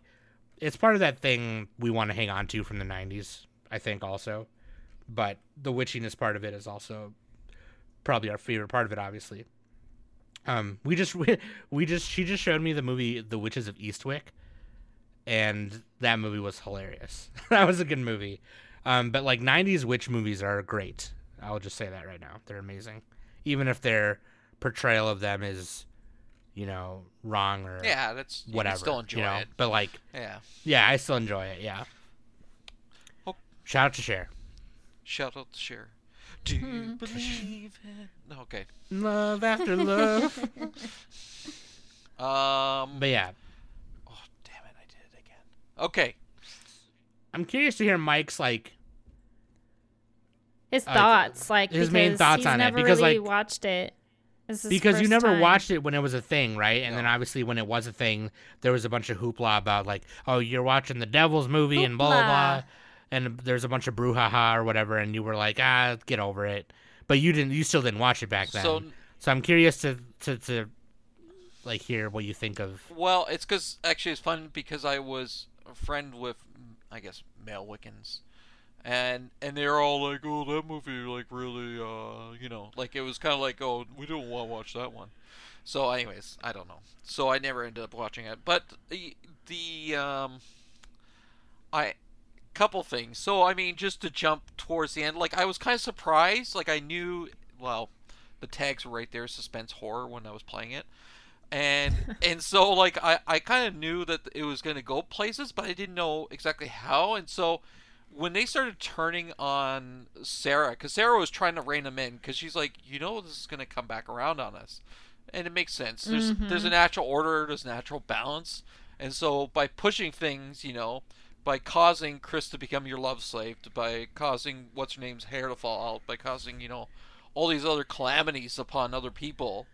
it's part of that thing we want to hang on to from the nineties, I think also. But the witchiness part of it is also probably our favorite part of it, obviously. Um, we just we, we just she just showed me the movie The Witches of Eastwick, and that movie was hilarious. that was a good movie. Um, but like '90s witch movies are great. I'll just say that right now. They're amazing, even if their portrayal of them is, you know, wrong or yeah, that's whatever. Still enjoy you know? it. But like, Yeah. yeah, I still enjoy it. Yeah. Oh. Shout out to Cher. Shout out to Cher. Do you believe in? No, okay. Love after love. Um. but yeah, Oh damn it! I did it again. Okay. I'm curious to hear Mike's like his thoughts like his main because thoughts he's on it, never because, really like- watched it This is because you never time. watched it when it was a thing, right? And then obviously when it was a thing, there was a bunch of hoopla about like, oh, you're watching the Devil's movie and blah blah blah, and there's a bunch of brouhaha or whatever, and you were like, ah, get over it. But you didn't, you still didn't watch it back then. So So, I'm curious to to to like hear what you think of. Well, it's because actually it's fun because I was a friend with, I guess, male Wiccans, and and they're all like, "Oh, that movie, like, really, uh, you know, like it was kind of like, oh, we don't want to watch that one." So, anyways, I don't know. So I never ended up watching it, but the the um, I couple things. So I mean, just to jump towards the end, like I was kind of surprised. Like I knew, well, the tags were right there, suspense horror, when I was playing it and and so like I, I kind of knew that it was going to go places but i didn't know exactly how and so when they started turning on sarah because sarah was trying to rein them in because she's like you know this is going to come back around on us and it makes sense there's there's a mm-hmm. natural order there's natural balance and so by pushing things you know by causing chris to become your love slave by causing what's her name's hair to fall out by causing you know all these other calamities upon other people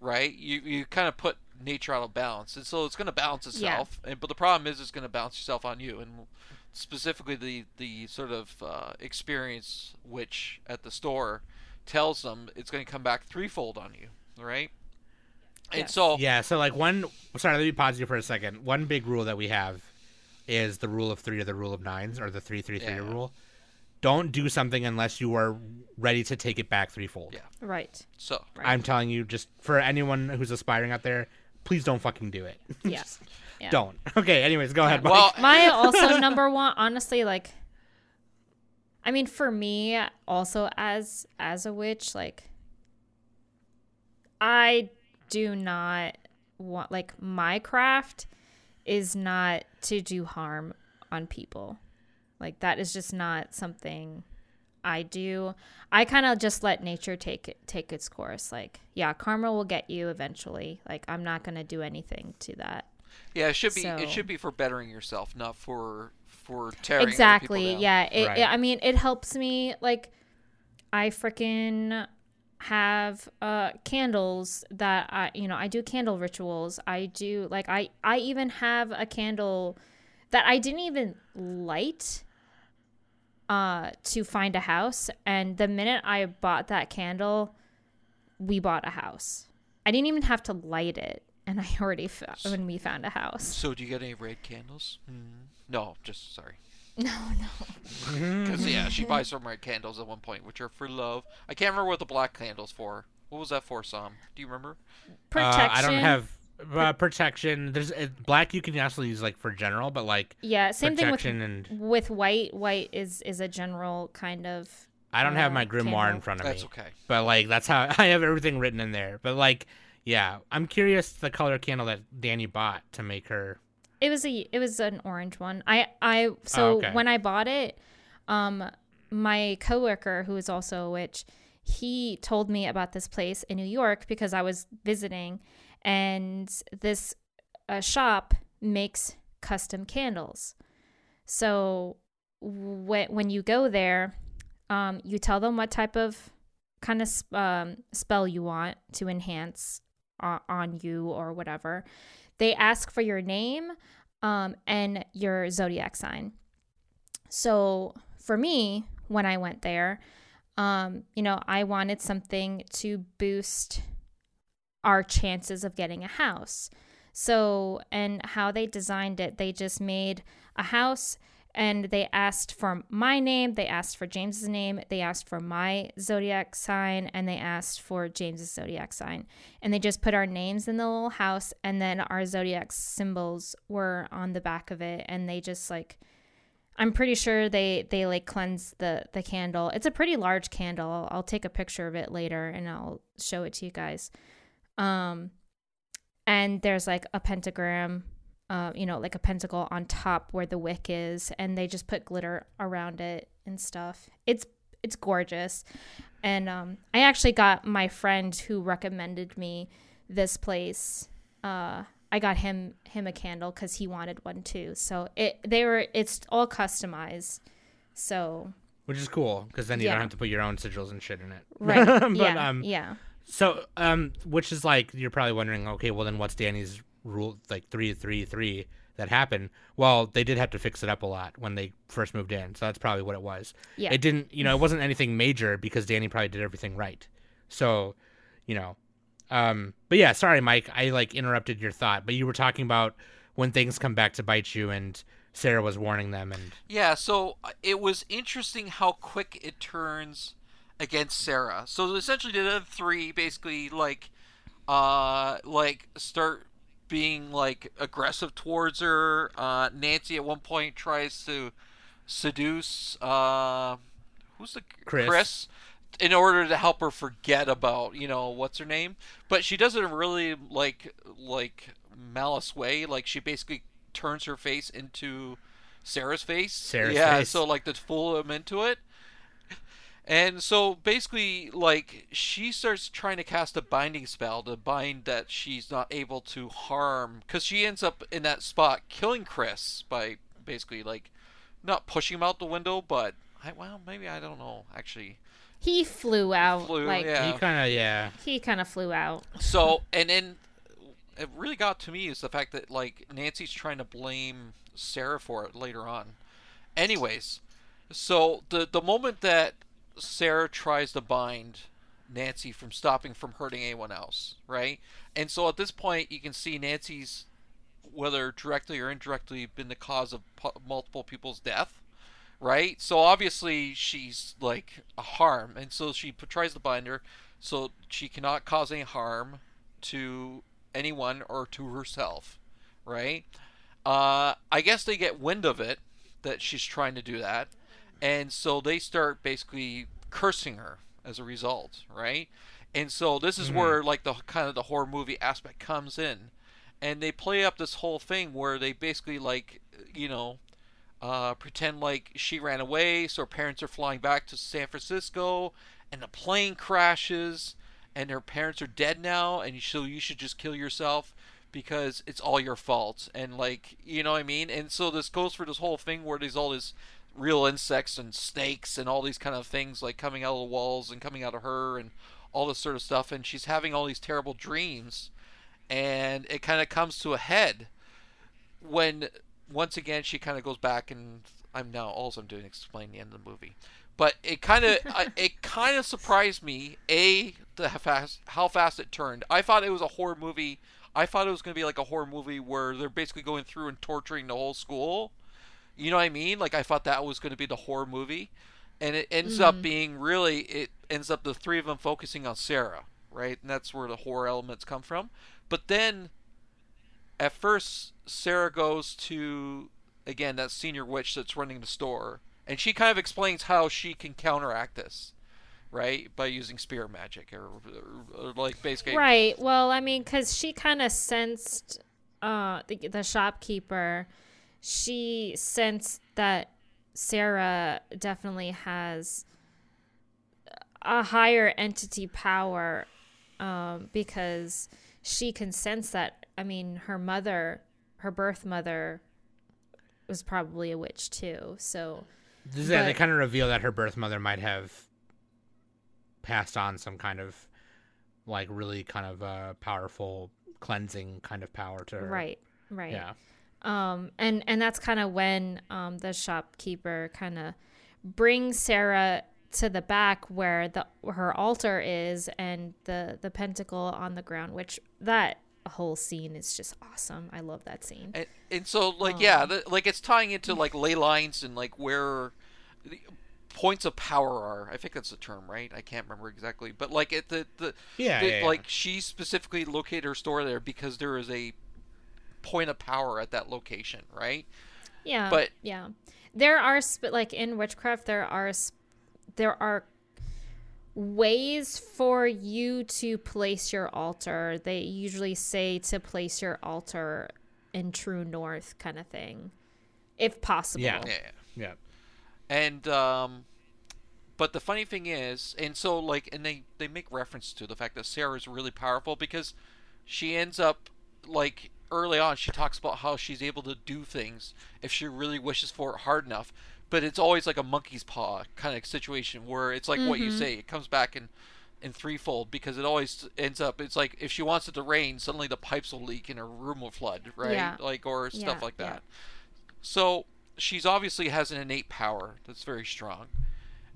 right? You you kind of put nature out of balance, and so it's going to balance Yeah. itself. And but the problem is, it's going to balance itself on you, and specifically the the sort of uh, experience witch at the store tells them it's going to come back threefold on you, right? And Yes. so Yeah, so like one. Sorry, let me pause you for a second. One big rule that we have is the rule of three or the rule of nines or the three three three Yeah. rule. Don't do something unless you are ready to take it back threefold. Yeah. Right. so Right. I'm telling you, just for anyone who's aspiring out there, please don't fucking do it. Yeah. Just Yeah. Don't. Okay. Anyways, go ahead. Mike. well, My also number one, honestly, like I mean, for me, also as as a witch, like I do not want like my craft is not to do harm on people. Like that is just not something I do. I kind of just let nature take it take its course. Like, yeah, karma will get you eventually. Like I'm not going to do anything to that. Yeah, it should be So- it should be for bettering yourself, not for for tearing exactly people down. yeah it, Right. it- i mean it helps me like i freaking have uh candles that i you know i do candle rituals i do like i i even have a candle that i didn't even light uh to find a house and the minute i bought that candle we bought a house i didn't even have to light it and i already found when we found a house So do you get any red candles? Mm. No, just sorry. no no Because yeah, she buys some red candles at one point, which are for love. I can't remember what the black candles for. What was that for, Sam? Do you remember? protection Uh, I don't have uh, protection. There's uh, black you can also use like for general, but like Yeah, same thing with and with white. White is is a general kind of. I don't have uh, my grimoire in front of That's me. okay. But like that's how I have everything written in there. But like yeah, I'm curious the color candle that Danny bought to make her. It was a it was an orange one. I I so Oh, okay. when I bought it, um, my coworker who is also a witch, he told me about this place in New York because I was visiting, and this uh, shop makes custom candles. So when when you go there, um, you tell them what type of kind of sp- um, spell you want to enhance on, you or whatever. They ask for your name um, and your zodiac sign. So for me, when I went there, um, you know, I wanted something to boost our chances of getting a house. So, and how they designed it, they just made a house and they asked for my name, they asked for James's name, they asked for my zodiac sign, and they asked for James's zodiac sign. And they just put our names in the little house, and then our zodiac symbols were on the back of it, and they just like. I'm pretty sure they they like cleanse the the candle. It's a pretty large candle. I'll, I'll take a picture of it later and I'll show it to you guys. Um, and there's like a pentagram, uh, you know, like a pentacle on top where the wick is, and they just put glitter around it and stuff. It's it's gorgeous, and um, I actually got my friend who recommended me this place. Uh, I got him him a candle because he wanted one too. So it they were it's all customized. So Which is cool because then you Yeah. don't have to put your own sigils and shit in it. right, but yeah, um, yeah. So, um, which is like you're probably wondering, okay, well then what's Danny's rule, like three, three, three that happened? Well, they did have to fix it up a lot when they first moved in, so that's probably what it was. Yeah. It didn't, you know, it wasn't anything major because Danny probably did everything right. So, you know, um, but yeah, sorry, Mike, I like interrupted your thought, but you were talking about when things come back to bite you, and Sarah was warning them, and Yeah, so uh, it was interesting how quick it turns against Sarah. So essentially, the other three basically like, uh, like start being like aggressive towards her. Uh, Nancy at one point tries to seduce uh, who's the Chris. in order to help her forget about you know what's her name, but she does it in a really like like malice way. Like she basically turns her face into Sarah's face. Sarah's yeah, face. so like to fool him into it. And so basically, like she starts trying to cast a binding spell to bind that she's not able to harm, because she ends up in that spot killing Chris by basically like not pushing him out the window, but I, well maybe I don't know actually. He flew out. flew, like yeah. he kind of, yeah, he kind of flew out. So and then it really got to me is the fact that like Nancy's trying to blame Sarah for it later on. Anyways, so the the moment that Sarah tries to bind Nancy from stopping from hurting anyone else, right? And so at this point you can see Nancy's whether directly or indirectly been the cause of multiple people's death right? So obviously she's like a harm, and so she tries to bind her so she cannot cause any harm to anyone or to herself, right? Uh, I guess they get wind of it that she's trying to do that, and so they start basically cursing her as a result, right? And so this is Mhm. where like the kind of the horror movie aspect comes in, and they play up this whole thing where they basically like you know uh, pretend like she ran away, so her parents are flying back to San Francisco, and the plane crashes, and her parents are dead now, and so you should just kill yourself because it's all your fault, and like you know what I mean. And so this goes for this whole thing where there's all this real insects and snakes and all these kind of things like coming out of the walls and coming out of her and all this sort of stuff, and she's having all these terrible dreams, and it kind of comes to a head when once again she kind of goes back and I'm now all I'm doing is explain the end of the movie. But it kind of it kind of surprised me a the how fast how fast it turned. I thought it was a horror movie. I thought it was going to be like a horror movie where they're basically going through and torturing the whole school. You know what I mean? Like I thought that was going to be the horror movie, and it ends up being really it ends up the three of them focusing on Sarah, right? And that's where the horror elements come from. But then at first Sarah goes to again that senior witch that's running the store, and she kind of explains how she can counteract this, right, by using spear magic or, or, or like basically Right. Well, I mean, because she kind of sensed uh, the, the shopkeeper, she sensed that Sarah definitely has a higher entity power um, because she can sense that. I mean, her mother, her birth mother, was probably a witch too. So, Yeah, they kind of reveal that her birth mother might have passed on some kind of like really kind of uh, powerful cleansing kind of power to her. right, right. Yeah. Um and and that's kind of when um the shopkeeper kind of brings sarah to the back where the her altar is and the the pentacle on the ground which that whole scene is just awesome i love that scene And, and so like yeah, the, like it's tying into like ley lines and like where the points of power are. I think that's the term, right? I can't remember exactly, but like at the the, Yeah, the- yeah, yeah. like she specifically located her store there because there is a point of power at that location, right? yeah but- yeah there are sp- like in witchcraft there are sp- there are ways for you to place your altar they usually say to place your altar in true north kind of thing if possible Yeah. Yeah. Yeah. And um but the funny thing is, and so like and they they make reference to the fact that Sarah is really powerful because she ends up like early on she talks about how she's able to do things if she really wishes for it hard enough. But it's always like a monkey's paw kind of situation where it's like what you mm-hmm. say, it comes back in in threefold because it always ends up it's like if she wants it to rain, suddenly the pipes will leak and her room will flood, right? Yeah. Like or stuff Yeah, like yeah. that. So she's obviously has an innate power that's very strong.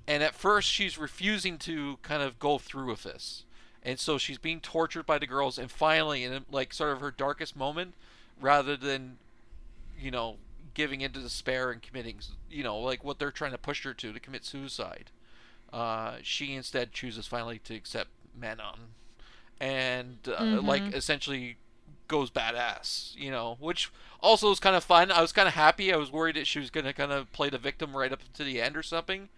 And at first she's refusing to kind of go through with this. And so she's being tortured by the girls and finally in like sort of her darkest moment rather than you know giving into despair and committing you know like what they're trying to push her to to commit suicide. Uh, she instead chooses finally to accept Manon and uh, like essentially goes badass, you know, which also was kind of fun. I was kind of happy. I was worried that she was going to kind of play the victim right up to the end or something.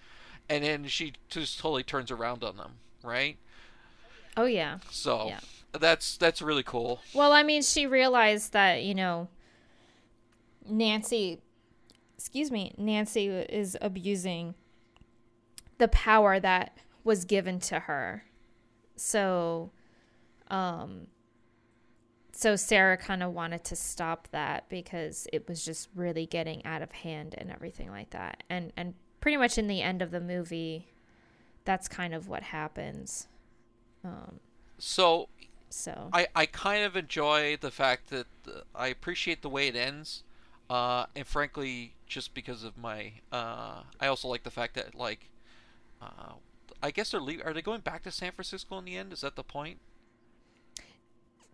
And then she just totally turns around on them, right? Oh yeah So Yeah. that's that's really cool. Well, I mean, she realized that, you know, Nancy, excuse me, Nancy is abusing the power that was given to her. So, um, so Sarah kind of wanted to stop that because it was just really getting out of hand and everything like that. And and pretty much in the end of the movie, that's kind of what happens. Um, So so I, I kind of enjoy the fact that uh, I appreciate the way it ends, uh, and frankly, just because of my, uh, I also like the fact that like, uh, I guess they're leave- are they going back to San Francisco in the end? Is that the point?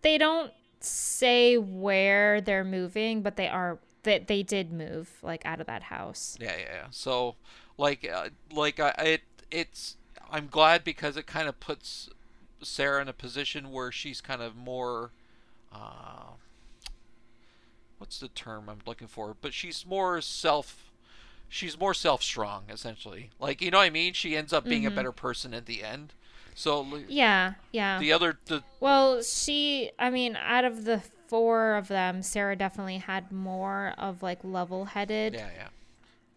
they don't say where they're moving, but they are that they did move like out of that house. Yeah, yeah. yeah. So, like, uh, like I, it, it's. I'm glad because it kind of puts Sarah in a position where she's kind of more. Uh, what's the term I'm looking for? But she's more self. she's more self-strong essentially. Like you know what I mean? She ends up being Mhm. a better person at the end. So Yeah, yeah. the other the Well, she, I mean, out of the four of them, Sarah definitely had more of like level headed yeah yeah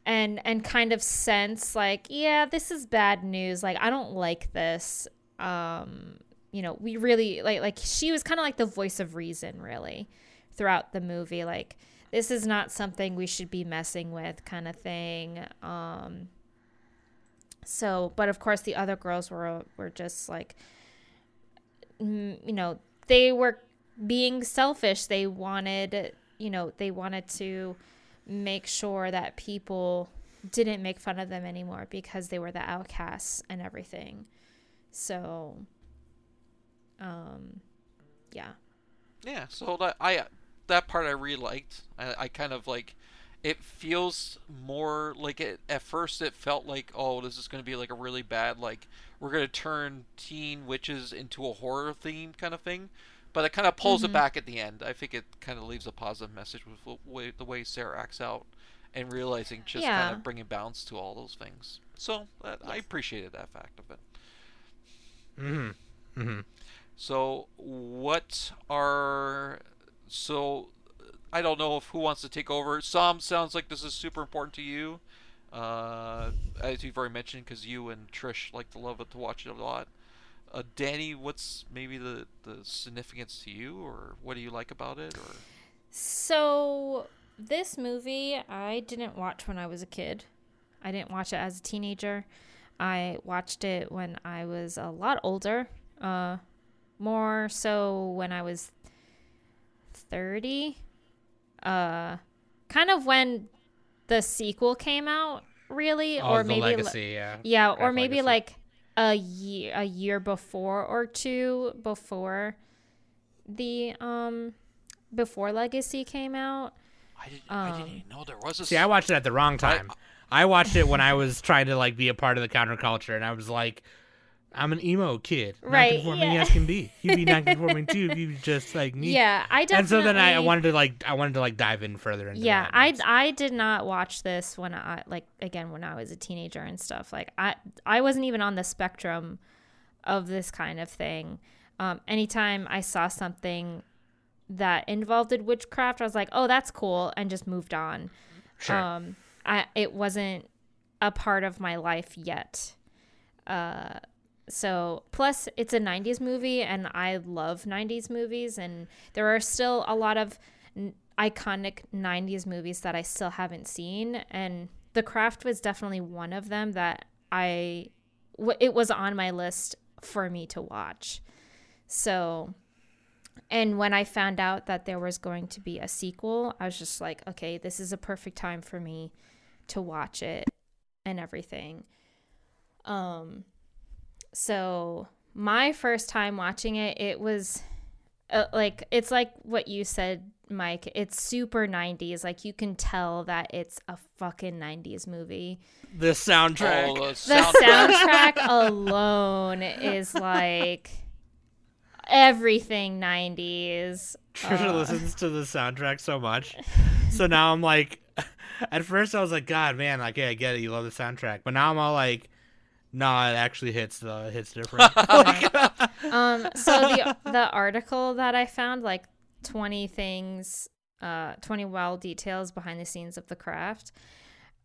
and and kind of sense like, yeah, this is bad news. Like I don't like this. Um, you know, we really like like she was kind of like the voice of reason really throughout the movie like this is not something we should be messing with kind of thing. Um so, but of course the other girls were were just like mm, you know, they were being selfish. They wanted, you know, they wanted to make sure that people didn't make fun of them anymore because they were the outcasts and everything. So, um, yeah. Yeah, so that I that part I really liked. I, I kind of like it feels more like it at first it felt like oh this is going to be like a really bad like we're going to turn teen witches into a horror theme kind of thing. But it kind of pulls it back at the end. I think it kind of leaves a positive message with the way, the way Sarah acts out and realizing just kind of bringing balance to all those things. So that, I appreciated that fact of it. Mm-hmm. Mm-hmm. So what are so I don't know if who wants to take over. Sam sounds like this is super important to you, uh, as you've already mentioned, because you and Trish like to love it to watch it a lot. Uh, Danny, what's maybe the the significance to you, or what do you like about it, or So, this movie I didn't watch when I was a kid. I didn't watch it as a teenager. I watched it when I was a lot older. Uh, more so when I was 30. Uh, kind of when the sequel came out, really, Oh, or the maybe li- legacy, yeah. yeah, or Craft maybe Legacy. like a year a year before or two before the um before Legacy came out. I didn't I Um, didn't even know there was a. See, I watched it at the wrong time. I watched it when I was trying to like be a part of the counterculture, and I was like, I'm an emo kid, Right, nonconforming yeah. as can be. You'd be nonconforming too if you just like me. Yeah, I definitely And so then I, I wanted to like I wanted to like dive in further into Yeah. I I did not watch this when I like again when I was a teenager and stuff. Like I I wasn't even on the spectrum of this kind of thing. Um, anytime I saw something that involved witchcraft, I was like, "Oh, that's cool," and just moved on. sure. Um, I it wasn't a part of my life yet. Uh, so plus it's a 90s movie and I love 90s movies and there are still a lot of n- iconic 90s movies that I still haven't seen and The Craft was definitely one of them that I w- it was on my list for me to watch. So and when I found out that there was going to be a sequel, I was just like, okay, this is a perfect time for me to watch it and everything. Um so my first time watching it, it was uh, like it's like what you said, Mike. It's super 90s. Like you can tell that it's a fucking 90s movie. the soundtrack. Oh, the The soundtrack. soundtrack alone is like everything 90s. Trisha Uh, listens to the soundtrack so much. So now I'm like, at first I was like, God, man, like, yeah, I get it, you love the soundtrack, but now I'm all like, no, it actually hits the hits different. Um so the the article that i found like 20 things uh 20 wild details behind the scenes of the craft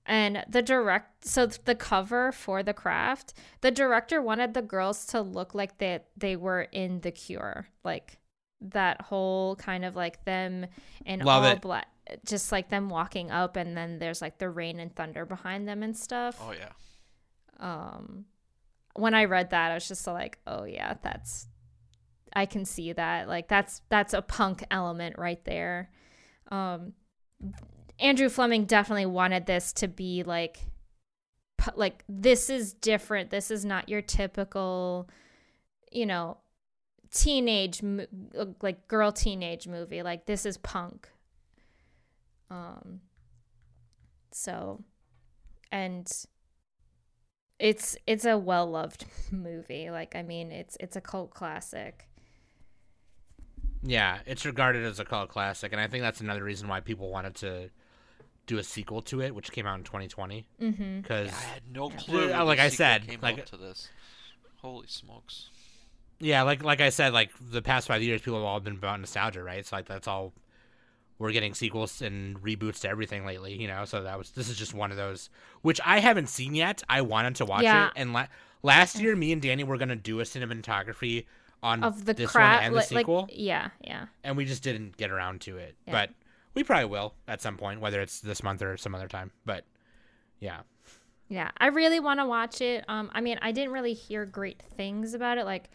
and the direct so the cover for the craft the director wanted the girls to look like they they were in the cure like that whole kind of like them in Love all it. black just like them walking up and then there's like the rain and thunder behind them and stuff. Oh yeah. um when i read that i was just like oh yeah that's i can see that. Like that's that's a punk element right there. Um andrew fleming definitely wanted this to be like like this is different. This is not your typical you know teenage like girl teenage movie. Like this is punk um so and it's it's a well loved movie. Like I mean, it's it's a cult classic. yeah, it's regarded as a cult classic, and I think that's another reason why people wanted to do a sequel to it, which came out in 2020. Mm-hmm. Because Yeah, I had no clue. When like I said, came like- out to this. Holy smokes! yeah, like like I said, like the past five years, people have all been about nostalgia, right? So like that's all. We're getting sequels and reboots to everything lately, you know. So that was this is just one of those, which I haven't seen yet. I wanted to watch Yeah. it, and la- last year, me and Danny were gonna do a cinematography on Of the this crap, one and the like, sequel. yeah, yeah. and we just didn't get around to it. Yeah. But we probably will at some point, whether it's this month or some other time. But yeah, Yeah, I really want to watch it. Um, I mean, I didn't really hear great things about it. Like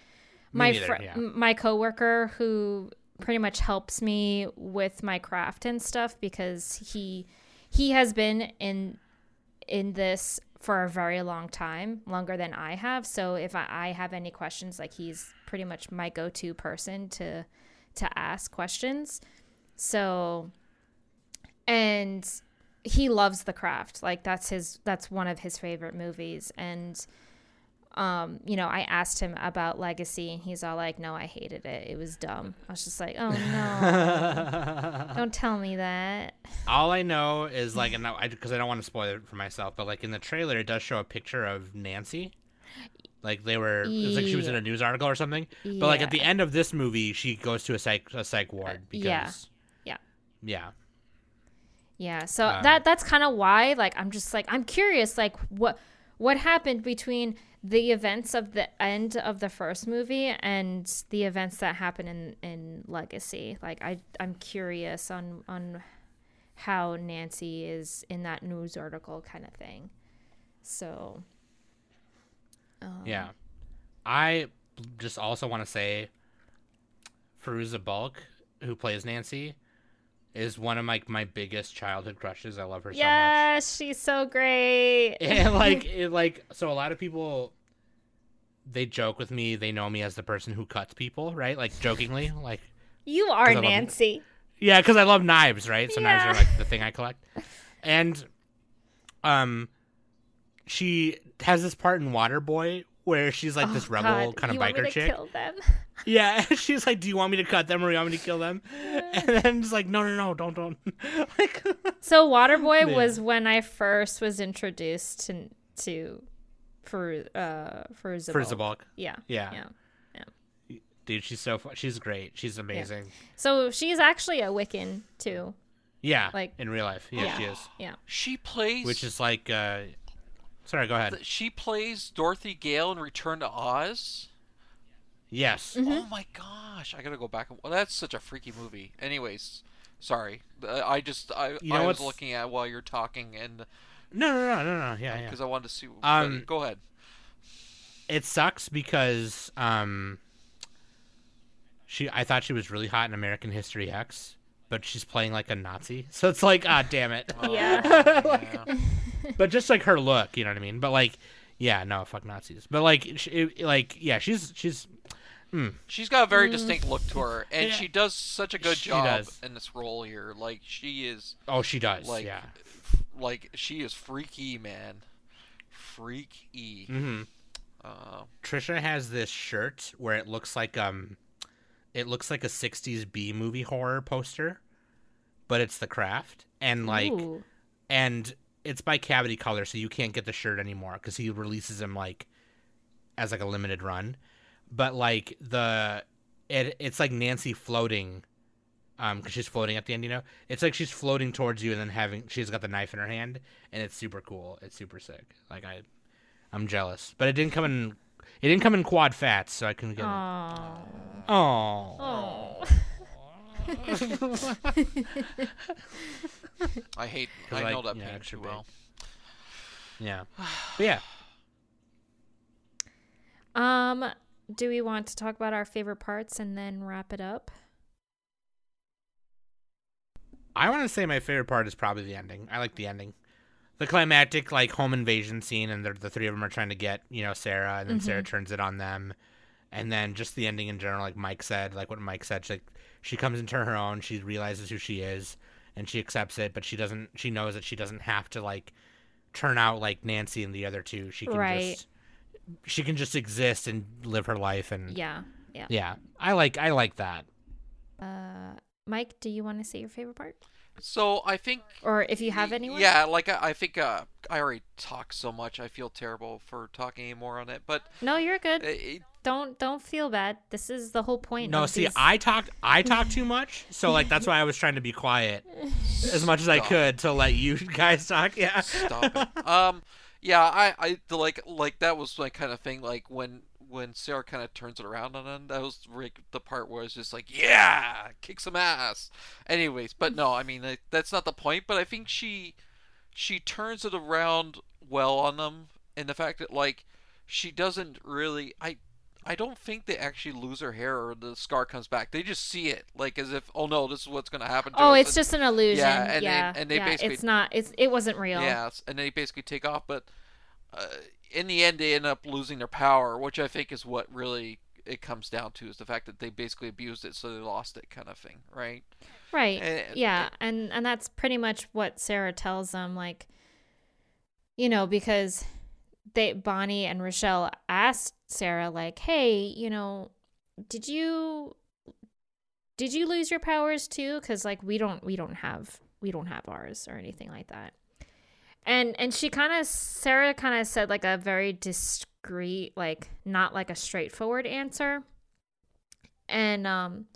my neither, fr- yeah. my coworker who pretty much helps me with my craft and stuff because he he has been in in this for a very long time, longer than I have. So if I, I have any questions, like he's pretty much my go-to person to to ask questions. So and he loves the craft. Like that's his that's one of his favorite movies and um, you know, I asked him about Legacy and he's all like, "No, I hated it. It was dumb." I was just like, "Oh no. Don't tell me that." all I know is like, and I because I don't want to spoil it for myself, but like in the trailer, it does show a picture of Nancy. Like they were, it was like she was in a news article or something. But like at the end of this movie, she goes to a psych a psych ward because yeah. Yeah. yeah, Yeah, so Um, that that's kind of why like I'm just like I'm curious like what what happened between the events of the end of the first movie and the events that happen in in Legacy. Like I I'm curious on on how Nancy is in that news article kind of thing. So um, yeah. I just also want to say, Fairuza Balk, who plays Nancy, is one of my my biggest childhood crushes. I love her so much. Yes, she's so great. and like it like so a lot of people they joke with me they know me as the person who cuts people right? Like jokingly like you are love- Nancy. yeah because i love knives right? So knives are like the thing i collect. And um she has this part in waterboy where she's like this Oh, rebel God, kind of you biker to chick. Kill them? yeah she's like do you want me to cut them or do you want me to kill them? And then it's like no no no don't don't. Like So Waterboy Yeah. was when I first was introduced to to for uh Fairuza Balk. Fairuza Balk. Yeah. yeah Yeah. dude she's so fu- she's great she's amazing Yeah. So she's actually a Wiccan too. Yeah, Like- in real life, yeah, Yeah. she is. Yeah. She plays. Which is like, uh, sorry, go ahead. th- she plays Dorothy Gale in Return to Oz. Yes, Mm-hmm. Oh my gosh! I gotta go back. Well, that's such a freaky movie. Anyways, sorry. Uh, I just I, You know I was looking at while you're talking and no, no, no, no, no, yeah, yeah. because I wanted to see. Um, go ahead. It sucks because um, she, I thought she was really hot in American History X, but she's playing like a Nazi, so it's like, ah, damn it. Yeah. Yeah. but just like her look, you know what I mean? But like, yeah, no, fuck Nazis. But like, she, it- like, yeah, she's she's She's got a very distinct look to her, and Yeah. she does such a good She job does. in this role here. Like she is, oh, she does, like, yeah. F- like she is freaky, man. Freaky. Mm-hmm. Uh, Trisha has this shirt where it looks like um it looks like a 60s B movie horror poster, but it's the craft and like Ooh. and it's by Cavity Color so you can't get the shirt anymore cuz he releases them like as like a limited run. But like the it it's like Nancy floating um cuz she's floating at the end, you know. It's like she's floating towards you and then having she's got the knife in her hand and it's super cool. It's super sick. Like I I'm jealous. But it didn't come in it didn't come in quad fats, so I couldn't get it. Aw. Oh. Oh. I hate. I like, know that yeah, extra too big. well. Yeah. But yeah. Um, do we want to talk about our favorite parts and then wrap it up? I want to say my favorite part is probably the ending. I like the ending. The climactic like home invasion scene and the the three of them are trying to get, you know, Sarah and then Sarah turns it on them. And then just the ending in general like Mike said, like what Mike said, she, like she comes into her own, she realizes who she is and she accepts it, but she doesn't she knows that she doesn't have to like turn out like Nancy and the other two. She can Right. just she can just exist and live her life and Yeah. Yeah. yeah. I like I like that. Uh, Mike, do you want to say your favorite part, So I think or if you have Y- anyone? Yeah, like I, I think uh, I already talked so much. I feel terrible for talking anymore on it. But No, you're good. it, don't don't feel bad. This is the whole point. No, of see, these- I talked I talked too much, so like that's why I was trying to be quiet as much as I could to let you guys talk. Yeah. stop it. Um, yeah, I, I the, like like that was my kind of thing. Like when when Sarah kind of turns it around on him, that was like the part where it's just like, yeah, kick some ass. Anyways, but no, I mean like, that's not the point. But I think she she turns it around well on them, and the fact that like she doesn't really I. I don't think they actually lose her hair or the scar comes back. They just see it, like as if, oh no, this is what's gonna happen. To Oh, us," it's and- just an illusion. Yeah, Yeah, and they- and they yeah. basically- It's not. It's it wasn't real. Yes, and they basically take off, but uh, in the end, they end up losing their power, which I think is what really it comes down to is the fact that they basically abused it, so they lost it, kind of thing, right? Right. And- yeah, and and that's pretty much what Sarah tells them like you know, because they Bonnie and Rochelle asked Sarah like, "Hey, you know, did you did you lose your powers too cuz like we don't we don't have we don't have ours or anything like that." And and she kind of Sarah kind of said like a very discreet like not like a straightforward answer. And um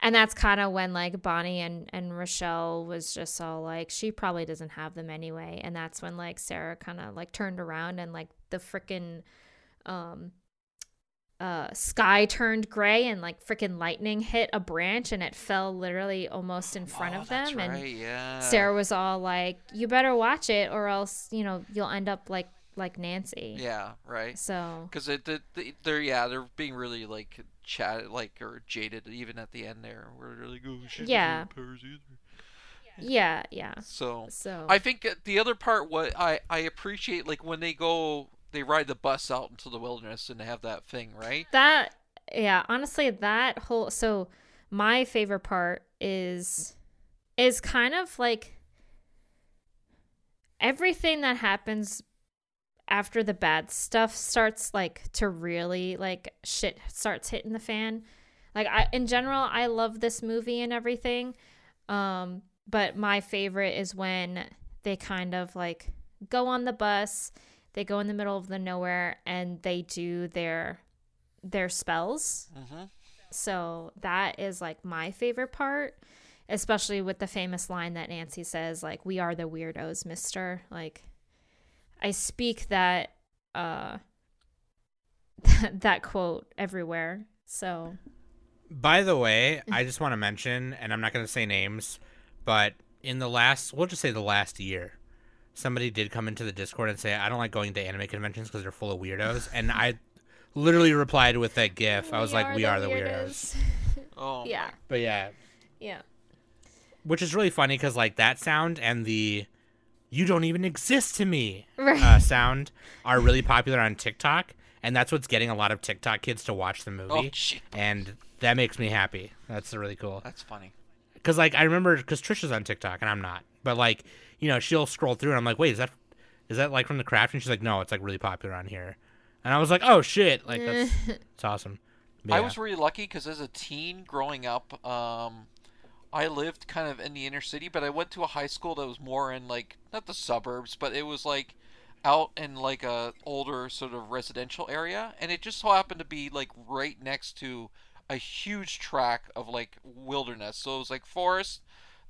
and that's kind of when like Bonnie and and Rochelle was just all like she probably doesn't have them anyway and that's when like Sarah kind of like turned around and like the freaking um uh sky turned gray and like freaking lightning hit a branch and it fell literally almost in front Oh, of them and yeah. Sarah was all like you better watch it or else you know you'll end up like like Nancy Yeah, right. so Because it, the, the, they're yeah, they're being really like chat like or jaded even at the end there, where they're like, oh, doesn't Yeah. yeah yeah So so I think uh, the other part what I I appreciate like when they go they ride the bus out into the wilderness and they have that thing right. That yeah, honestly that whole so my favorite part is is kind of like everything that happens after the bad stuff starts like to really like shit starts hitting the fan. Like I in general I love this movie and everything. Um but my favorite is when they kind of like go on the bus, they go in the middle of the nowhere and they do their their spells. Mm-hmm. So that is like my favorite part, especially with the famous line that Nancy says like we are the weirdos, mister. Like I speak that uh that quote everywhere. So By the way, I just want to mention, and I'm not going to say names, but in the last, we'll just say the last year, somebody did come into the Discord and say, I don't like going to anime conventions because they're full of weirdos. And I literally replied with that GIF. I was like, we are the weirdos. Oh yeah. But yeah, Yeah. which is really funny because, like, that sound and the you don't even exist to me Right. uh, sound are really popular on TikTok. And that's what's getting a lot of TikTok kids to watch the Oh movie. shit, and that makes me happy. That's really cool. that's funny. Because like I remember, because Trisha's on TikTok and I'm not, but like you know she'll scroll through and I'm like, wait, is that is that like from the craft? And she's like, no, it's like really popular on here. And I was like, oh shit, like that's it's awesome. But I was really lucky because as a teen growing up, um, I lived kind of in the inner city, but I went to a high school that was more in like not the suburbs, but it was like out in like a older sort of residential area, and it just so happened to be like right next to a huge tract of like wilderness. So it was like forest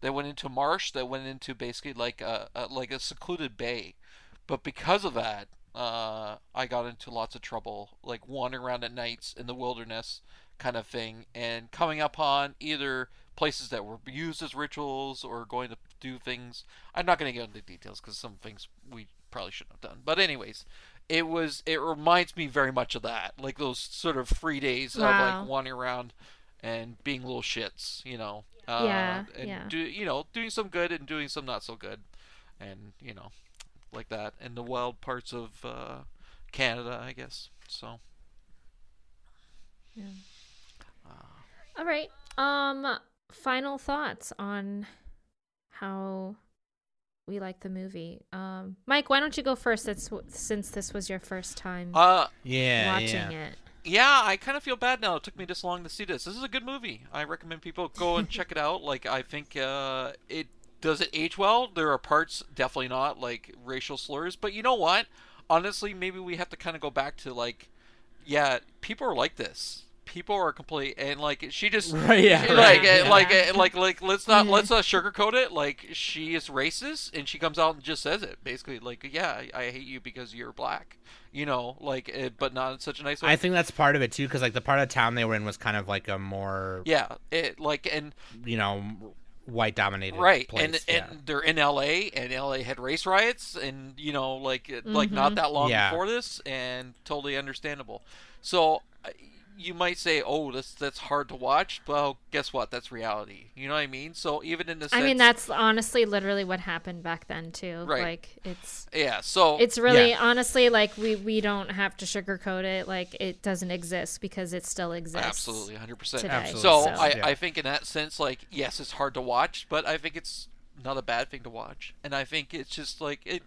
that went into marsh that went into basically like a, a like a secluded bay. But because of that, uh, I got into lots of trouble, like wandering around at nights in the wilderness, kind of thing, and coming upon either places that were used as rituals or going to do things. I'm not going to get into details because some things we probably shouldn't have done. But anyways, it was it reminds me very much of that, like those sort of free days of like wandering around and being little shits, you know. Uh, Yeah, and yeah. Do, you know, doing some good and doing some not so good, and you know, like that in the wild parts of uh, Canada, I guess. So Yeah. All right. Um final thoughts on how we like the movie. Um Mike, why don't you go first since since this was your first time uh yeah, watching yeah. it? Yeah, I kind of feel bad now. It took me this long to see this. This is a good movie. I recommend people go and check it out. Like, I think uh, it does it age well. There are parts definitely not like racial slurs, but you know what? Honestly, maybe we have to kind of go back to like, yeah, people are like this. People are complete and like she just Right, yeah, she- right, like yeah. uh, like uh, like like let's not let's not sugarcoat it. Like she is racist and she comes out and just says it basically. Like yeah, I, I hate you because you're black. You know, like uh, but not in such a nice way. I think that's part of it too, because like the part of town they were in was kind of like a more Yeah, it like and you know white dominated right, place. and yeah. and they're in L.A. and L.A. had race riots, and you know like it- like not that long Yeah. before this, and totally understandable. So uh, you might say, oh, that's that's hard to watch. Well, guess what? That's reality. You know what I mean? So even in the I mean, that's honestly literally what happened back then too. Right. Like it's yeah. So it's really Yeah. honestly like we we don't have to sugarcoat it. Like it doesn't exist because it still exists. absolutely 100. percent Absolutely. So so- I, Yeah. I think in that sense, like yes, it's hard to watch, but I think it's not a bad thing to watch, and I think it's just like it.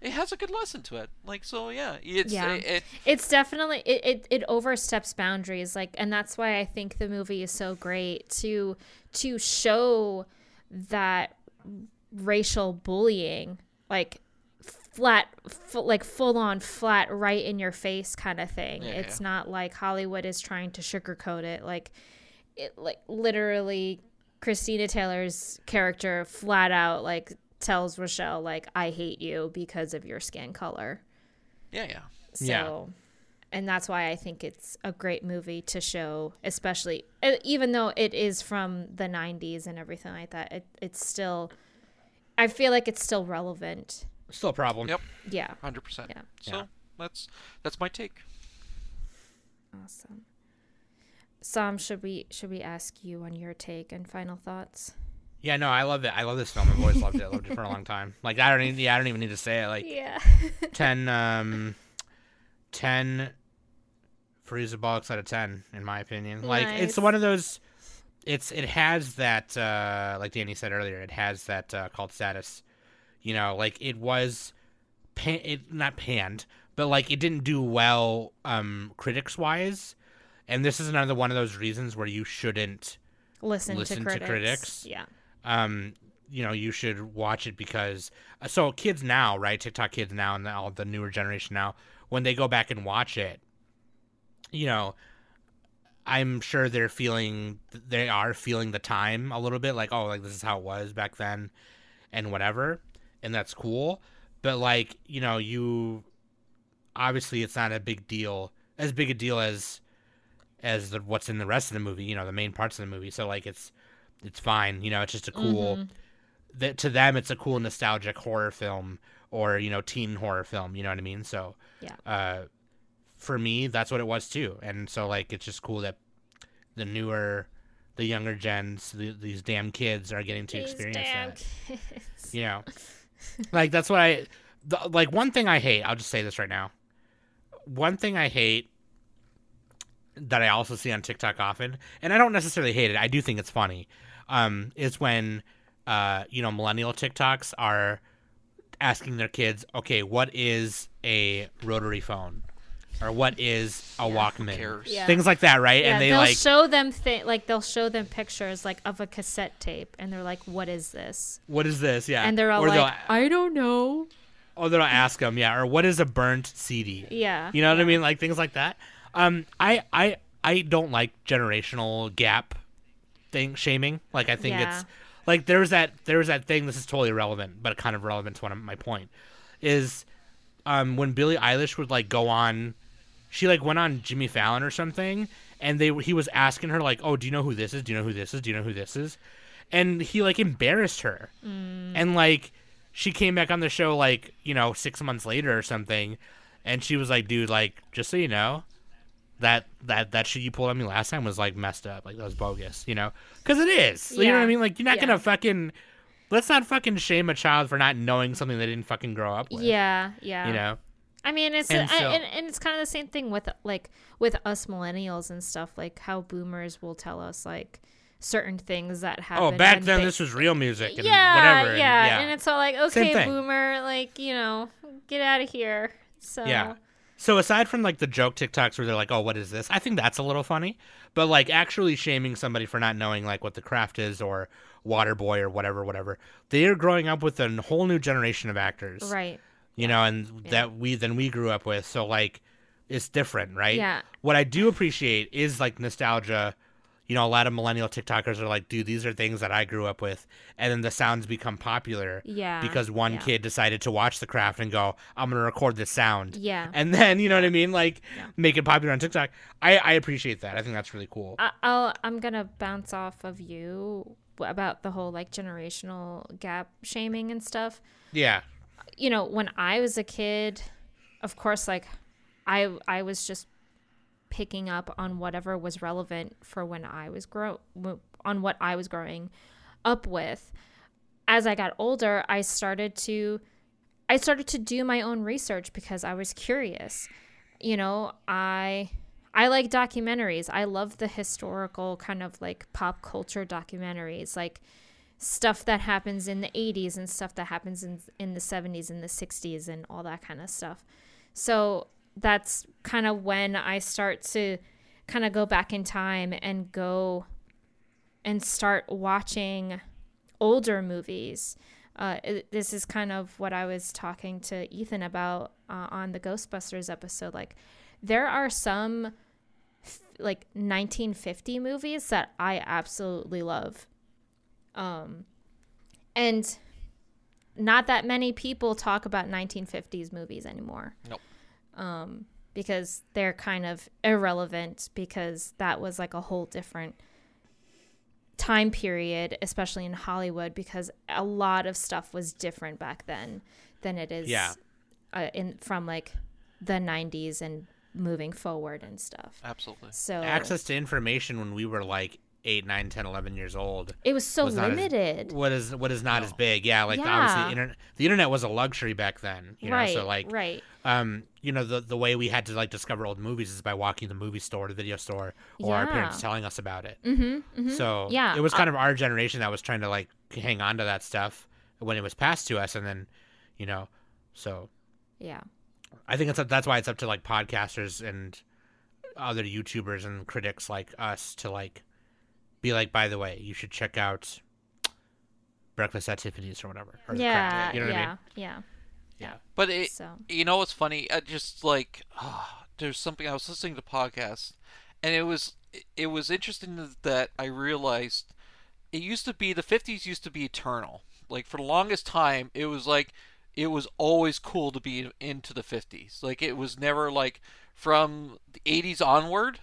It has a good lesson to it, like so. Yeah, it's Yeah. it, it- It's definitely it, it it oversteps boundaries like and that's why I think the movie is so great to to show that racial bullying like flat fu- like full on flat right in your face kind of thing. Yeah, it's yeah. not like Hollywood is trying to sugarcoat it like it like literally Christina Taylor's character flat out like tells Rochelle like I hate you because of your skin color. yeah, yeah. So, Yeah. and that's why I think it's a great movie to show, especially uh, even though it is from the 90s and everything like that. It, it's still, I feel like it's still relevant. Still a problem. Yep. Yeah. Hundred percent. Yeah. So Yeah. that's that's my take. Awesome. Sam, should we should we ask you on your take and final thoughts? Yeah, no, I love it. I love this film. I've always loved it. I loved it for a long time. Like I don't even yeah, I don't even need to say it. Like Yeah. 10 um 10 Frieza bollocks out of 10 in my opinion. Like it's one of those it's it has that uh like Danny said earlier, it has that uh cult status. You know, like it was pan- it not panned, but like it didn't do well um critics wise. And this is another one of those reasons where you shouldn't Listen, Listen to to critics. critics. Yeah. Um you know you should watch it because uh, so kids now right tiktok kids now and all the newer generation now when they go back and watch it you know i'm sure they're feeling they are feeling the time a little bit like oh like this is how it was back then and whatever and that's cool. But like you know you obviously it's not a big deal as big a deal as as the, what's in the rest of the movie you know the main parts of the movie. So like it's it's fine you know it's just a cool that to them it's a cool nostalgic horror film or you know teen horror film you know what i mean? So Yeah. uh for me that's what it was too. And so like it's just cool that the newer the younger gens the, these damn kids are getting to These experience damn that. kids. you know? Like that's what i the, like one thing i hate i'll just say this right now. One thing i hate that i also see on tiktok often and i don't necessarily hate it i do think it's funny um is when uh you know millennial tiktoks are asking their kids okay what is a rotary phone or what is a walkman? Yeah. things like that right Yeah, and they they'll like show them thi- like they'll show them pictures like of a cassette tape, and they're like, "What is this?" what is this yeah And they're all or like, "I don't know." or they'll ask them yeah or what is a burnt cd Yeah, You know what I mean? Like things like that. Um, I I I don't like generational gap thing shaming. Like I think Yeah. it's like there's that there's that thing. This is totally irrelevant, but kind of relevant to one of my point is um when Billie Eilish would like go on, she like went on Jimmy Fallon or something, and they he was asking her like, oh, do you know who this is? Do you know who this is? Do you know who this is? And he like embarrassed her, and like she came back on the show like you know six months later or something, and she was like, dude, like just so you know, that that that shit you pulled on me last time was like messed up, like that was bogus, you know, because it is. You know what I mean? Like you're not Yeah. gonna fucking let's not fucking shame a child for not knowing something they didn't fucking grow up with. yeah, yeah. You know. I mean, it's And and, so- and, and it's kind of the same thing with like with us millennials and stuff. Like how boomers will tell us like certain things that oh, happen. Oh, back then they- this was real music and yeah, whatever. and- yeah, yeah. and it's all like, okay, boomer, like you know, get out of here. So Yeah. So aside from like the joke TikToks where they're like, "Oh, what is this?" I think that's a little funny, but like actually shaming somebody for not knowing like what the craft is or Waterboy or whatever, whatever. They are growing up with a whole new generation of actors, Right. you know, and Yeah. that we than we grew up with. So like, it's different, right? Yeah. What I do appreciate is like nostalgia. You know, a lot of millennial TikTokers are like, "Dude, these are things that I grew up with," and then the sounds become popular Yeah. because one yeah. kid decided to watch the craft and go, "I'm gonna record this sound." Yeah. and then you know what I mean, like Yeah. make it popular on TikTok. I I appreciate that. I think that's really cool. I- I'll I'm gonna bounce off of you about the whole like generational gap shaming and stuff. yeah, You know, when I was a kid, of course, like I I was just picking up on whatever was relevant for when I was grow on what I was growing up with. As I got older, I started to I started to do my own research because I was curious. You know, I I like documentaries. I love the historical kind of like pop culture documentaries, like stuff that happens in the 80s and stuff that happens in in the 70s and the 60s and all that kind of stuff. So that's kind of when I start to kind of go back in time and go and start watching older movies. Uh, this is kind of what I was talking to Ethan about uh, on the Ghostbusters episode. Like, there are some like 1950 movies that I absolutely love. Um, and not that many people talk about 1950s movies anymore. Nope. Um, because they're kind of irrelevant because that was like a whole different time period, especially in Hollywood, because a lot of stuff was different back then than it is Yeah. uh, in from like the 90s and moving forward and stuff. Absolutely. So access to information when we were like 8, 9, 10, 11 years old. it was so was not as- limited. What is what is not as big? Yeah, like Yeah. obviously internet, the internet was a luxury back then. You know, right. so like right. um, you know, the the way we had to like discover old movies is by walking the movie store, the video store, or our parents telling us about it. Mm-hmm, mm-hmm. So Yeah, it was I- kind of our generation that was trying to like hang on to that stuff when it was passed to us, and then, you know, so yeah. I think it's up, that's why it's up to like podcasters and other YouTubers and critics like us to like be like, by the way, you should check out Breakfast at Tiffany's or whatever. Or Yeah, Craft. you know what yeah, I mean? yeah. Yeah. But it, So you know what's funny? I just like ah, there's something I was listening to podcast, and it was it was interesting that I realized it used to be the 50s used to be eternal. Like for the longest time, it was like it was always cool to be into the 50s. Like it was never like from the 80s onward.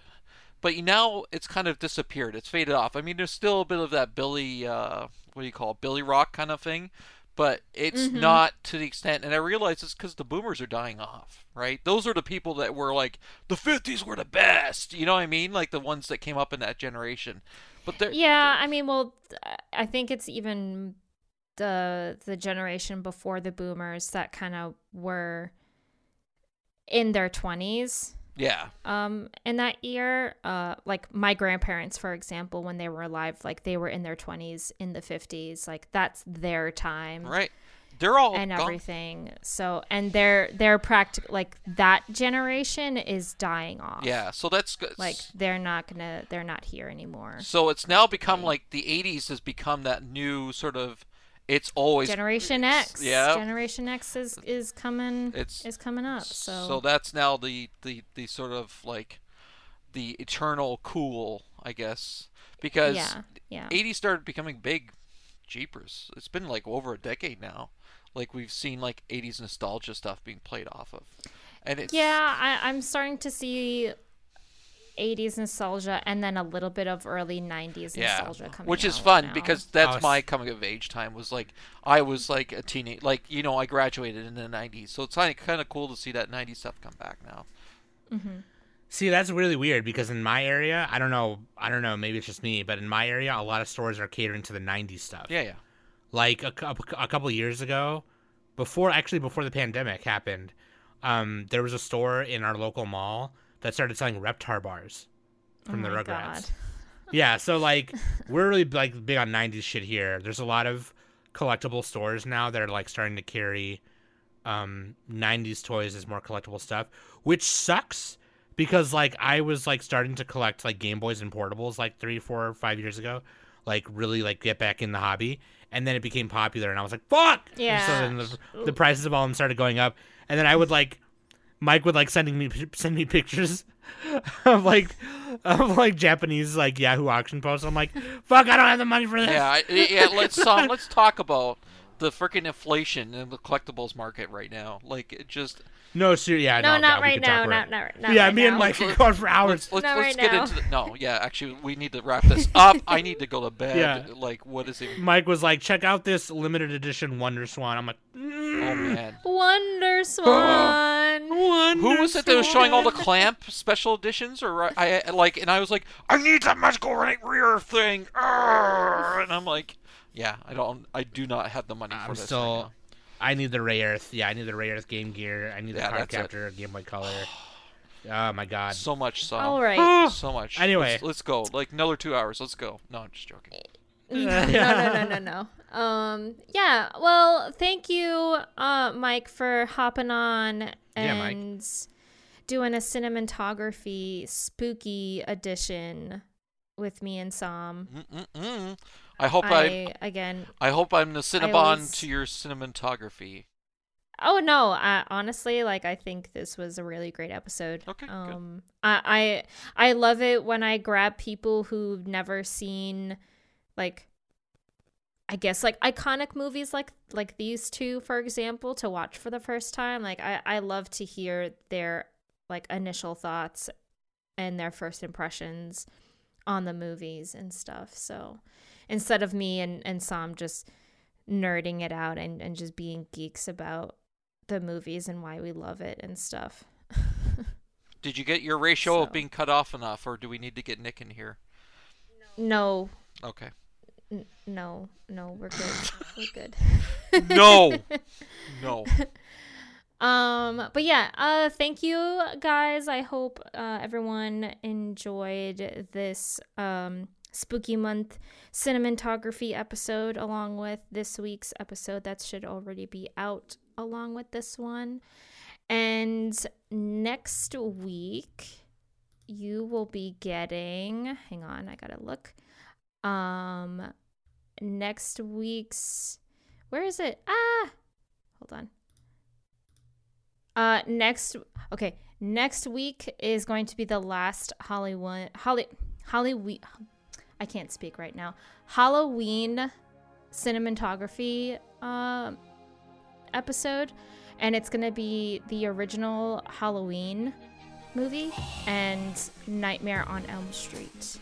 But now it's kind of disappeared. It's faded off. I mean, there's still a bit of that Billy, uh, what do you call it, Billy Rock kind of thing, but it's Mhm. not to the extent. And I realize it's because the boomers are dying off, right? Those are the people that were like the 50s were the best. You know what I mean? Like the ones that came up in that generation. But they're yeah, I mean, well, I think it's even the the generation before the boomers that kind of were in their 20s yeah, um in that year uh like my grandparents for example when they were alive like they were in their 20s in the 50s like that's their time right. They're all and gone. everything so and they're they're practical like that generation is dying off Yeah, so that's good. like they're not gonna they're not here anymore so it's now become like the 80s has become that new sort of. It's always generation x yeah. generation x is is coming It's- is coming up so, So that's now the, the, the sort of like the eternal cool, I guess, because yeah yeah 80s started becoming big. Jeepers, it's been like over a decade now. Like we've seen like 80s nostalgia stuff being played off of, and it's Yeah, I, I'm starting to see 80s nostalgia and then a little bit of early 90s yeah, nostalgia coming which is out fun now. because that's Oh, my coming of age time. Was like I was like a teenage, like you know, I graduated in the 90s, so it's kind of kind of cool to see that 90s stuff come back now. See, that's really weird because in my area, I don't know, I don't know, maybe it's just me, but in my area, a lot of stores are catering to the '90s stuff. Yeah, yeah, Like a, cou- a couple years ago, before actually before the pandemic happened, um, there was a store in our local mall that started selling Reptar bars from Oh the Rugrats. God. Yeah, so like we're really like big on '90s shit here. There's a lot of collectible stores now that are like starting to carry um 90s toys as more collectible stuff, which sucks because like I was like starting to collect like Game Boys and portables like three, four, five years ago, like really like get back in the hobby, and then it became popular, and I was like, fuck. Yeah. So then the, the prices of all them started going up, and then I would like, Mike would like sending me send me pictures of like of like Japanese like Yahoo auction posts. I'm like, fuck, I don't have the money for this. Yeah, I, yeah. Let's um, let's talk about the freaking inflation in the collectibles market right now. Like it just No, ser- yeah, No, no, not yeah, we right now. about Not, it. not, not yeah, right me and. Mike could go on for hours. let's let's, Not let's right get now. into the, no. Yeah, actually, we need to wrap this up. I need to go to bed. Yeah. Like, what is it? Mike was like, check out this limited edition Wonder Swan. I'm like, mm, Oh man. Wonder Swan. Wonder Who was it that was showing all the clamp special editions? Or I, I like, and I was like, I need that magical right rear thing. Arrgh! And I'm like, yeah, I don't, I do not have the money for I'm this. still. right I need the Rayearth. Yeah, I need the Rayearth Game Gear. I need the Yeah, Card that's it. Captor, Game Boy Color. Oh my. God. so much. So All right. so much. Anyway. let's, let's go. Like another two hours. Let's go. No, I'm just joking. no, no, no, no, no. Um, yeah. Well, thank you, uh, Mike, for hopping on Yeah, and doing a cinematography spooky edition with me and Sam. Mm-mm-mm. I hope I, I again. I hope I'm the Cinnabon always- to your cinematography. Oh no! I, honestly, like I think this was a really great episode. Okay, good. Um, I, I I love it when I grab people who've never seen, like, I guess like iconic movies like like these two, for example, to watch for the first time. Like I I love to hear their like initial thoughts and their first impressions on the movies and stuff. So instead of me and and Sam just nerding it out and and just being geeks about the movies and why we love it and stuff. Did you get your ratio of being cut off enough, or do we need to get Nick in here? No, Okay. n- no, no, we're good. we're good. No. no. Um, but yeah, uh, thank you guys. I hope uh, everyone enjoyed this um spooky month cinematography episode along with this week's episode that should already be out along with this one. And next week you will be getting hang on, I gotta look. Um next week's where is it? Ah hold on. Uh, next, okay, next week is going to be the last Hollywood, Holly, Halloween. I can't speak right now. Halloween cinematography um episode, and it's gonna be the original Halloween movie and Nightmare on Elm Street,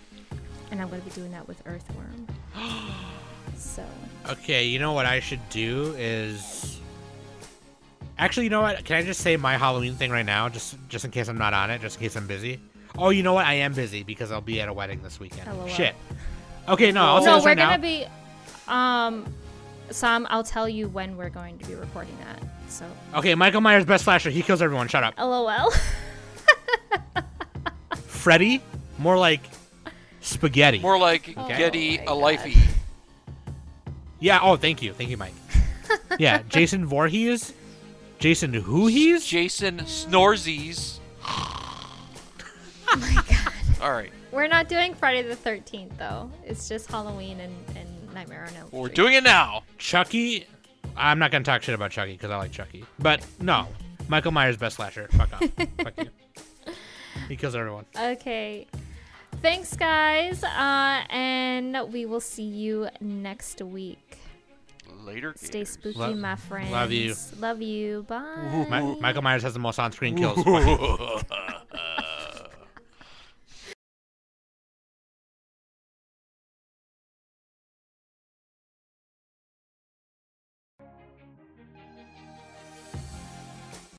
and I'm gonna be doing that with Earthworm. so Okay, you know what I should do is. Actually, you know what? Can I just say my Halloween thing right now, just just in case I'm not on it, just in case I'm busy? Oh, you know what? I am busy because I'll be at a wedding this weekend. LOL. Shit. Okay, no, I'll say no, this we're right gonna now. be. Um, Sam, I'll tell you when we're going to be recording that. So, Okay, Michael Myers, best slasher. He kills everyone. Shut up. lol. Freddy, more like spaghetti. More like Oh Getty my a lifey. Yeah. Oh, thank you, thank you, Mike. yeah, Jason Voorhees. Jason who he's? Jason Snorzies. Oh my god. All right. We're not doing Friday the Thirteenth though. It's just Halloween and, and Nightmare on Elm Well, we're doing it now. Chucky. I'm not gonna talk shit about Chucky because I like Chucky. But no, Michael Myers, best slasher. Fuck off. Fuck you. He kills everyone. Okay. Thanks, guys. Uh, and we will see you next week. Later. Stay spooky, Lo- my friends. love you. Love you. Bye. Mi- Michael Myers has the most on-screen kills. Gators.